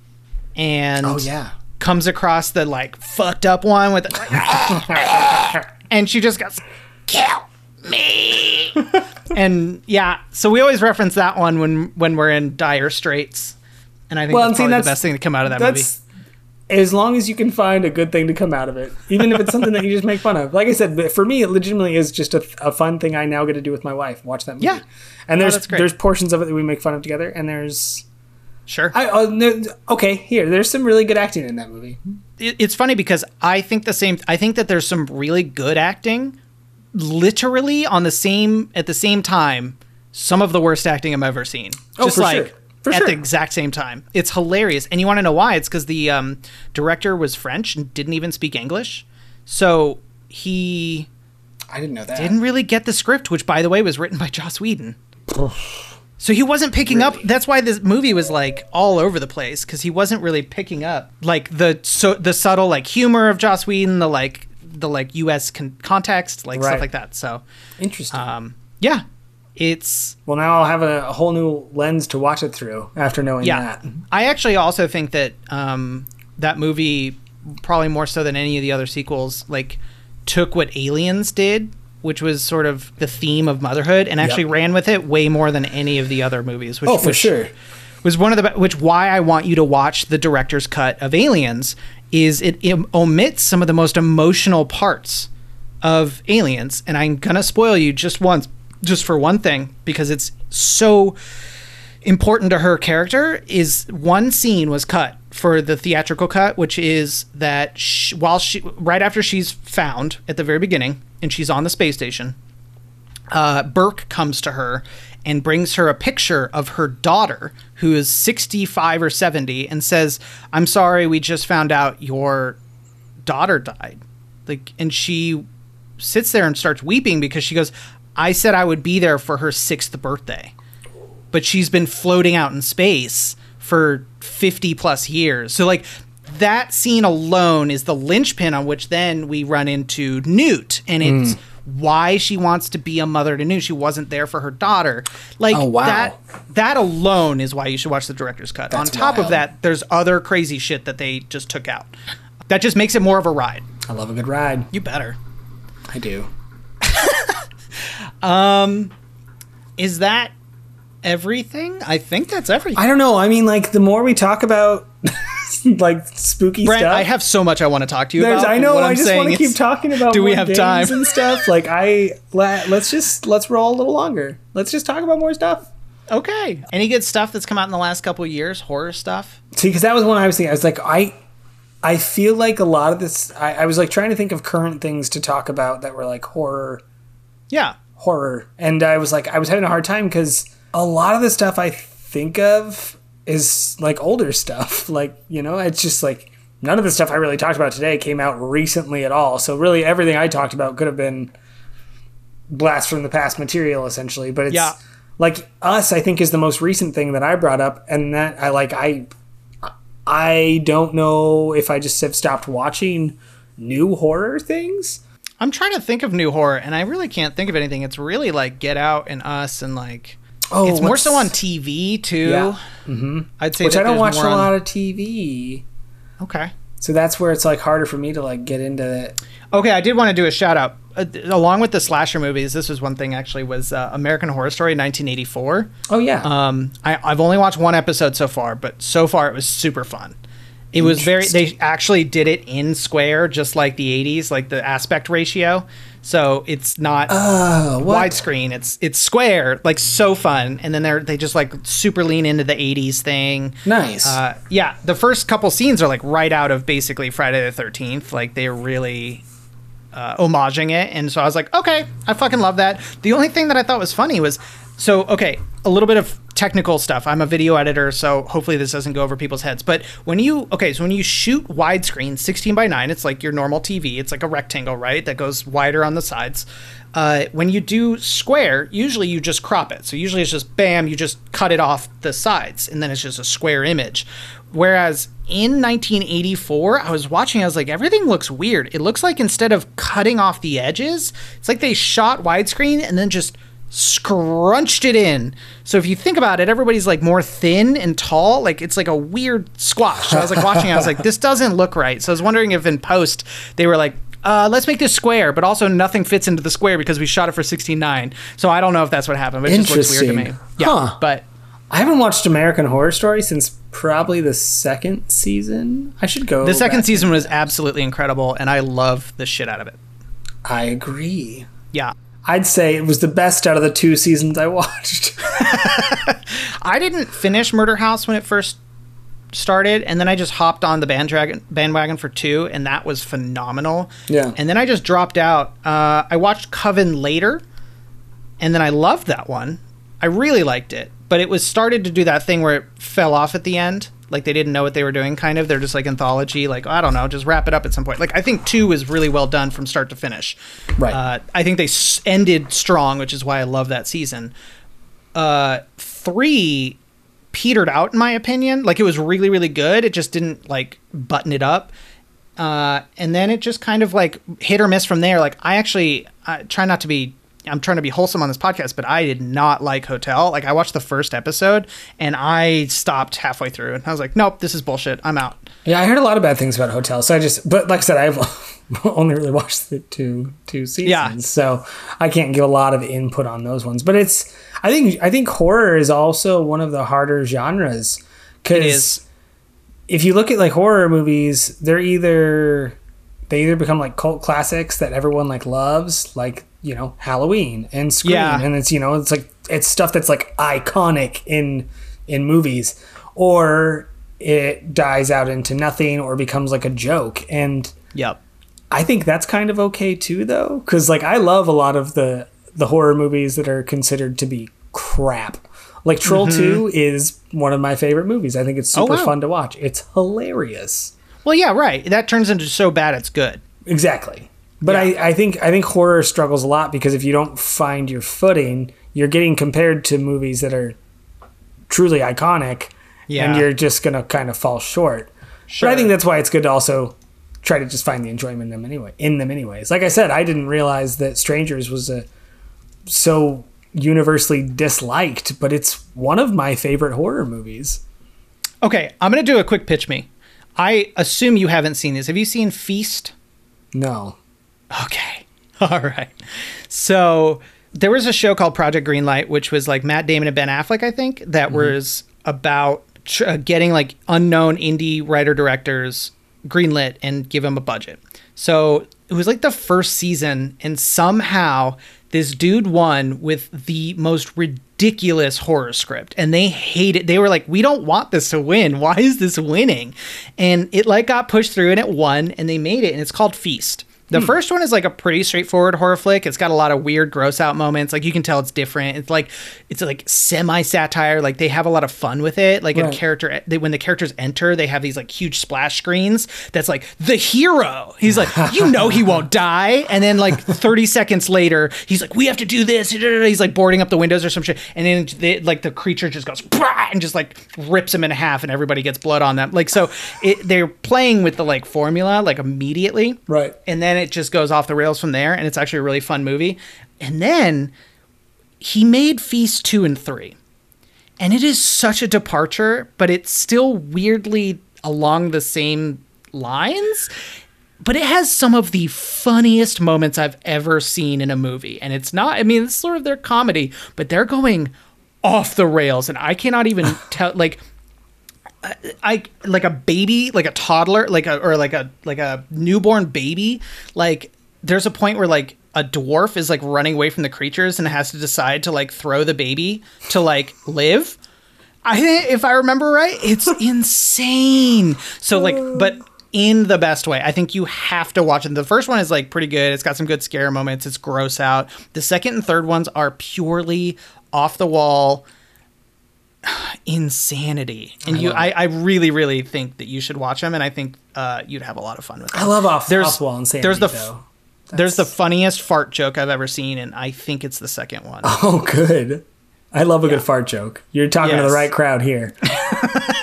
and Oh yeah. comes across the like fucked up one with and she just goes kill me and yeah so we always reference that one when when we're in dire straits and i think Well, that's probably the best thing to come out of that movie as long as you can find a good thing to come out of it, even if it's something that you just make fun of. Like I said, but for me, it legitimately is just a, a fun thing I now get to do with my wife. Watch that movie. Yeah. and oh, there's that's there's portions of it that we make fun of together, and there's sure I uh, okay here. There's some really good acting in that movie. it, it's funny because I think the same. I think that there's some really good acting, literally on the same at the same time. Some of the worst acting I've ever seen. Oh, Just for like sure. For at sure. the exact same time. It's hilarious, and you want to know why? It's because the um, director was French and didn't even speak English, so he I didn't know that. didn't really get the script, which by the way was written by Joss Whedon. So he wasn't picking up. That's why this movie was like all over the place because he wasn't really picking up like the so the subtle like humor of Joss Whedon, the like the like U.S. Con- context, like Right. stuff like that. So Interesting. um, yeah, it's well, now I'll have a, a whole new lens to watch it through after knowing yeah. that. I actually also think that um, that movie probably more so than any of the other sequels like took what Aliens did. Which was sort of the theme of motherhood, and actually Yep. ran with it way more than any of the other movies. Which, Oh, for which- sure. was one of the which why I want you to watch the director's cut of Aliens is it, it omits some of the most emotional parts of Aliens and I'm going to spoil you just once just for one thing because it's so important to her character is one scene was cut for the theatrical cut which is that sh while she right after she's found at the very beginning and she's on the space station uh, Burke comes to her and brings her a picture of her daughter, who is 65 or 70, and says, I'm sorry, we just found out your daughter died. Like, and she sits there and starts weeping because she goes, I said I would be there for her sixth birthday. But she's been floating out in space for 50 plus years. So, like, that scene alone is the linchpin on which then we run into Newt. And it's why she wants to be a mother to Newt. She wasn't there for her daughter. Like, Oh, wow. that that alone is why you should watch the director's cut. on That's top of that, there's other crazy shit that they just took out. That just makes it more of a ride. I love a good ride. You better. I do. Um is that everything? I think that's everything. I don't know. I mean, like the more we talk about like spooky Brent, stuff, I have so much I want to talk to you There's, about. I know. I just want to keep talking about. do we have time? and stuff? Like I let, let's just let's roll a little longer. Let's just talk about more stuff. Okay. Any good stuff that's come out in the last couple of years? Horror stuff? See, because that was one I was thinking. I was like, I, I feel like a lot of this. I, I was like trying to think of current things to talk about that were like horror, Yeah. horror, and I was like, I was having a hard time because a lot of the stuff I think of is like older stuff. Like you know, it's just like none of the stuff I really talked about today came out recently at all. So really, everything I talked about could have been blast from the past material essentially. But it's Yeah. like us. I think is the most recent thing that I brought up, and that I like I I don't know if I just have stopped watching new horror things. I'm trying to think of new horror, and I really can't think of anything. It's really like Get Out and Us, and like Oh, it's more so on TV too. Yeah. Mm-hmm. I'd say Which that I don't watch a on- lot of TV. Okay. So that's where it's like harder for me to like get into it. Okay, I did want to do a shout out. Uh, along with the slasher movies, this was one thing actually was uh, American Horror Story 1984. Oh yeah. Um, I, I've only watched one episode so far, but so far it was super fun. It was very. They actually did it in square, just like the '80s, like the aspect ratio. So it's not what? widescreen. It's it's square, like so fun. And then they're they just like super lean into the '80s thing. Nice. Uh, yeah, the first couple scenes are like right out of basically Friday the Thirteenth. Like they're really uh, homaging it, and so I was like, okay, I fucking love that. The only thing that I thought was funny was, so okay, a little bit of technical stuff. I'm a video editor, so hopefully this doesn't go over people's heads. But when you okay, so when you shoot widescreen, 16 by 9, it's like your normal TV. It's like a rectangle, right? That goes wider on the sides. Uh, when you do square, usually you just crop it. So usually it's just bam, you just cut it off the sides, and then it's just a square image. Whereas in 1984, I was watching, I was like, everything looks weird. It looks like instead of cutting off the edges, it's like they shot widescreen and then just scrunched it in. So if you think about it, everybody's like more thin and tall. Like it's like a weird squash. So I was like watching, I was like, this doesn't look right. So I was wondering if in post they were like, uh, let's make this square, but also nothing fits into the square because we shot it for 16.9. So I don't know if that's what happened, but it just looks weird to me. Interesting. Yeah. Huh. But I haven't watched American Horror Story since probably the second season. I should go. the second season was absolutely incredible, and I love the shit out of it. I agree. Yeah. I'd say it was the best out of the two seasons I watched. I didn't finish Murder House when it first started, and then I just hopped on the bandwagon bandwagon for two, and that was phenomenal. Yeah. And then I just dropped out. Uh, I watched Coven later, and then I loved that one. I really liked it, but it was started to do that thing where it fell off at the end. Like they didn't know what they were doing, kind of. They're just like anthology, like I don't know, just wrap it up at some point. Like I think two is really well done from start to finish. Right. Uh, I think they s- ended strong, which is why I love that season. Uh, three petered out in my opinion. Like it was really really good. It just didn't like button it up. Uh, and then it just kind of like hit or miss from there. Like I actually I try not to be. I'm trying to be wholesome on this podcast, but I did not like Hotel. Like I watched the first episode and I stopped halfway through, and I was like, "Nope, this is bullshit. I'm out." yeah, I heard a lot of bad things about Hotel, so I just. But like I said, I've only really watched the two two seasons, Yeah. so I can't give a lot of input on those ones. But it's. I think I think horror is also one of the harder genres because if you look at like horror movies, they're either they either become like cult classics that everyone like loves, like you know Halloween and Scream, Yeah. and it's you know it's like it's stuff that's like iconic in in movies, or it dies out into nothing or becomes like a joke. And Yep. I think that's kind of okay too, though, because like I love a lot of the the horror movies that are considered to be crap. Like Troll Two is one of my favorite movies. I think it's super Mm-hmm. Oh, wow. fun to watch. It's hilarious. Well, yeah, right. That turns into so bad it's good. Exactly. But I, I think I think horror struggles a lot because if you don't find your footing, you're getting compared to movies that are truly iconic, Yeah. and you're just gonna kind of fall short. But I think that's why it's good to also try to just find the enjoyment in them anyway. In them anyways. Like I said, I didn't realize that Strangers was a so universally disliked, but it's one of my favorite horror movies. Okay, I'm gonna do a quick pitch me. I assume you haven't seen this. Have you seen Feast? No. Okay. All right. So there was a show called Project Greenlight, which was like Matt Damon and Ben Affleck, I think, that was about tr- uh, getting like unknown indie writer directors greenlit and give them a budget. So it was like the first season, and somehow this dude won with the most ridiculous horror script and they hated they were like we don't want this to win why is this winning and it like got pushed through and it won and they made it and it's called feast The hmm. first one is like a pretty straightforward horror flick. It's got a lot of weird, gross out moments. Like you can tell it's different. It's like it's like semi satire. Like they have a lot of fun with it. Like Right. a character, eh, they, when the characters enter, they have these like huge splash screens. That's like the hero. He's like, you know, he won't die. And then like 30 seconds later, he's like, we have to do this. He's like boarding up the windows or some shit. And then they, like the creature just goes and just like rips him in half, and everybody gets blood on them. Like so, it, they're playing with the like formula like immediately Right. and then it just goes off the rails from there and it's actually a really fun movie and then he made feast 2 and 3 and it is such a departure but it's still weirdly along the same lines but it has some of the funniest moments I've ever seen in a movie. And it's not, I mean, it's sort of their comedy, but they're going off the rails. And I cannot even tell, like, I like a baby, like a toddler, like a or like a like a newborn baby. Like there's a point where like a dwarf is like running away from the creatures and has to decide to like throw the baby to like live. I if I remember right, it's insane. So like, oh. but in the best way. I think you have to watch it. The first one is like pretty good. It's got some good scare moments. It's gross out. The second and third ones are purely off the wall insanity. And you, I, I really, really think that you should watch them, and I think uh, you'd have a lot of fun with them. I love off There's- off wall insanity. there's the though. There's the funniest fart joke I've ever seen, and I think it's the second one. Oh, good. I love a good fart joke. You're talking to the right crowd here.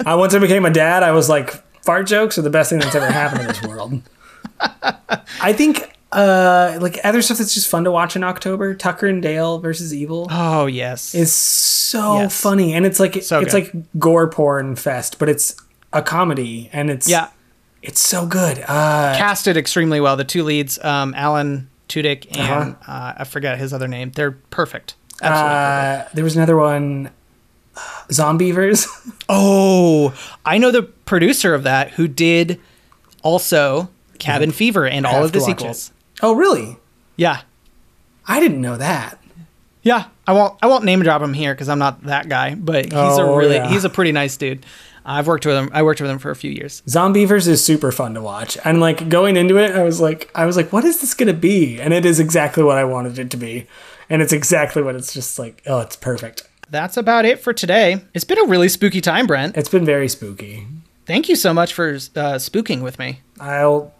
I once I became a dad, I was like, fart jokes are the best thing that's ever happened in this world. I think uh like other stuff that's just fun to watch in October, Tucker and Dale versus Evil Oh yes, is so Yes. funny. And it's like So it's good. like gore porn fest, but it's a comedy and it's yeah. it's so good. Uh Casted extremely well. The two leads, um, Alan Tudyk and Uh-huh. uh, I forget his other name. They're perfect. Absolutely perfect. uh there was another one Zombeavers. Oh, I know the producer of that who did also Cabin Fever and all of the sequels. Oh, really? Yeah. I didn't know that. Yeah, I won't. I won't name drop him here because I'm not that guy. But he's Oh, a really, yeah. he's a pretty nice dude. I've worked with him. I worked with him for a few years. Zombeavers is super fun to watch. And like going into it, I was like I was like, what is this gonna be? And it is exactly what I wanted it to be. And it's exactly what it's just like, oh, it's perfect. That's about it for today. It's been a really spooky time, Brent. It's been very spooky. Thank you so much for uh, spooking with me. I'll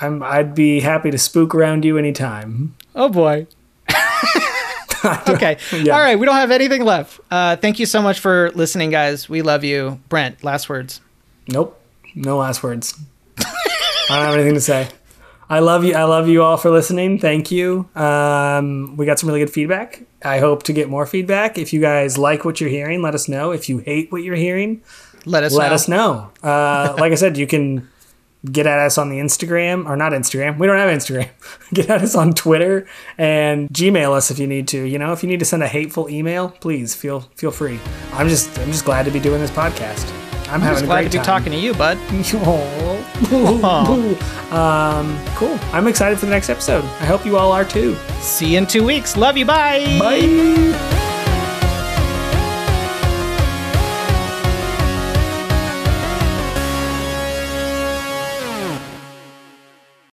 I'm I'd be happy to spook around you anytime. Oh boy. okay. Yeah. All right. We don't have anything left. Uh, thank you so much for listening, guys. We love you. Brent, last words. Nope. No last words. I don't have anything to say. I love you. I love you all for listening. Thank you. Um, we got some really good feedback. I hope to get more feedback. If you guys like what you're hearing, let us know. If you hate what you're hearing, Let us let know. us know. Uh, like I said, you can get at us on the Instagram or not Instagram. We don't have Instagram. Get at us on Twitter and Gmail us if you need to. You know, if you need to send a hateful email, please feel feel free. I'm just I'm just glad to be doing this podcast. I'm, I'm having glad great to be time. talking to you, bud. um, cool. I'm excited for the next episode. I hope you all are too. See you in two weeks. Love you. Bye. Bye.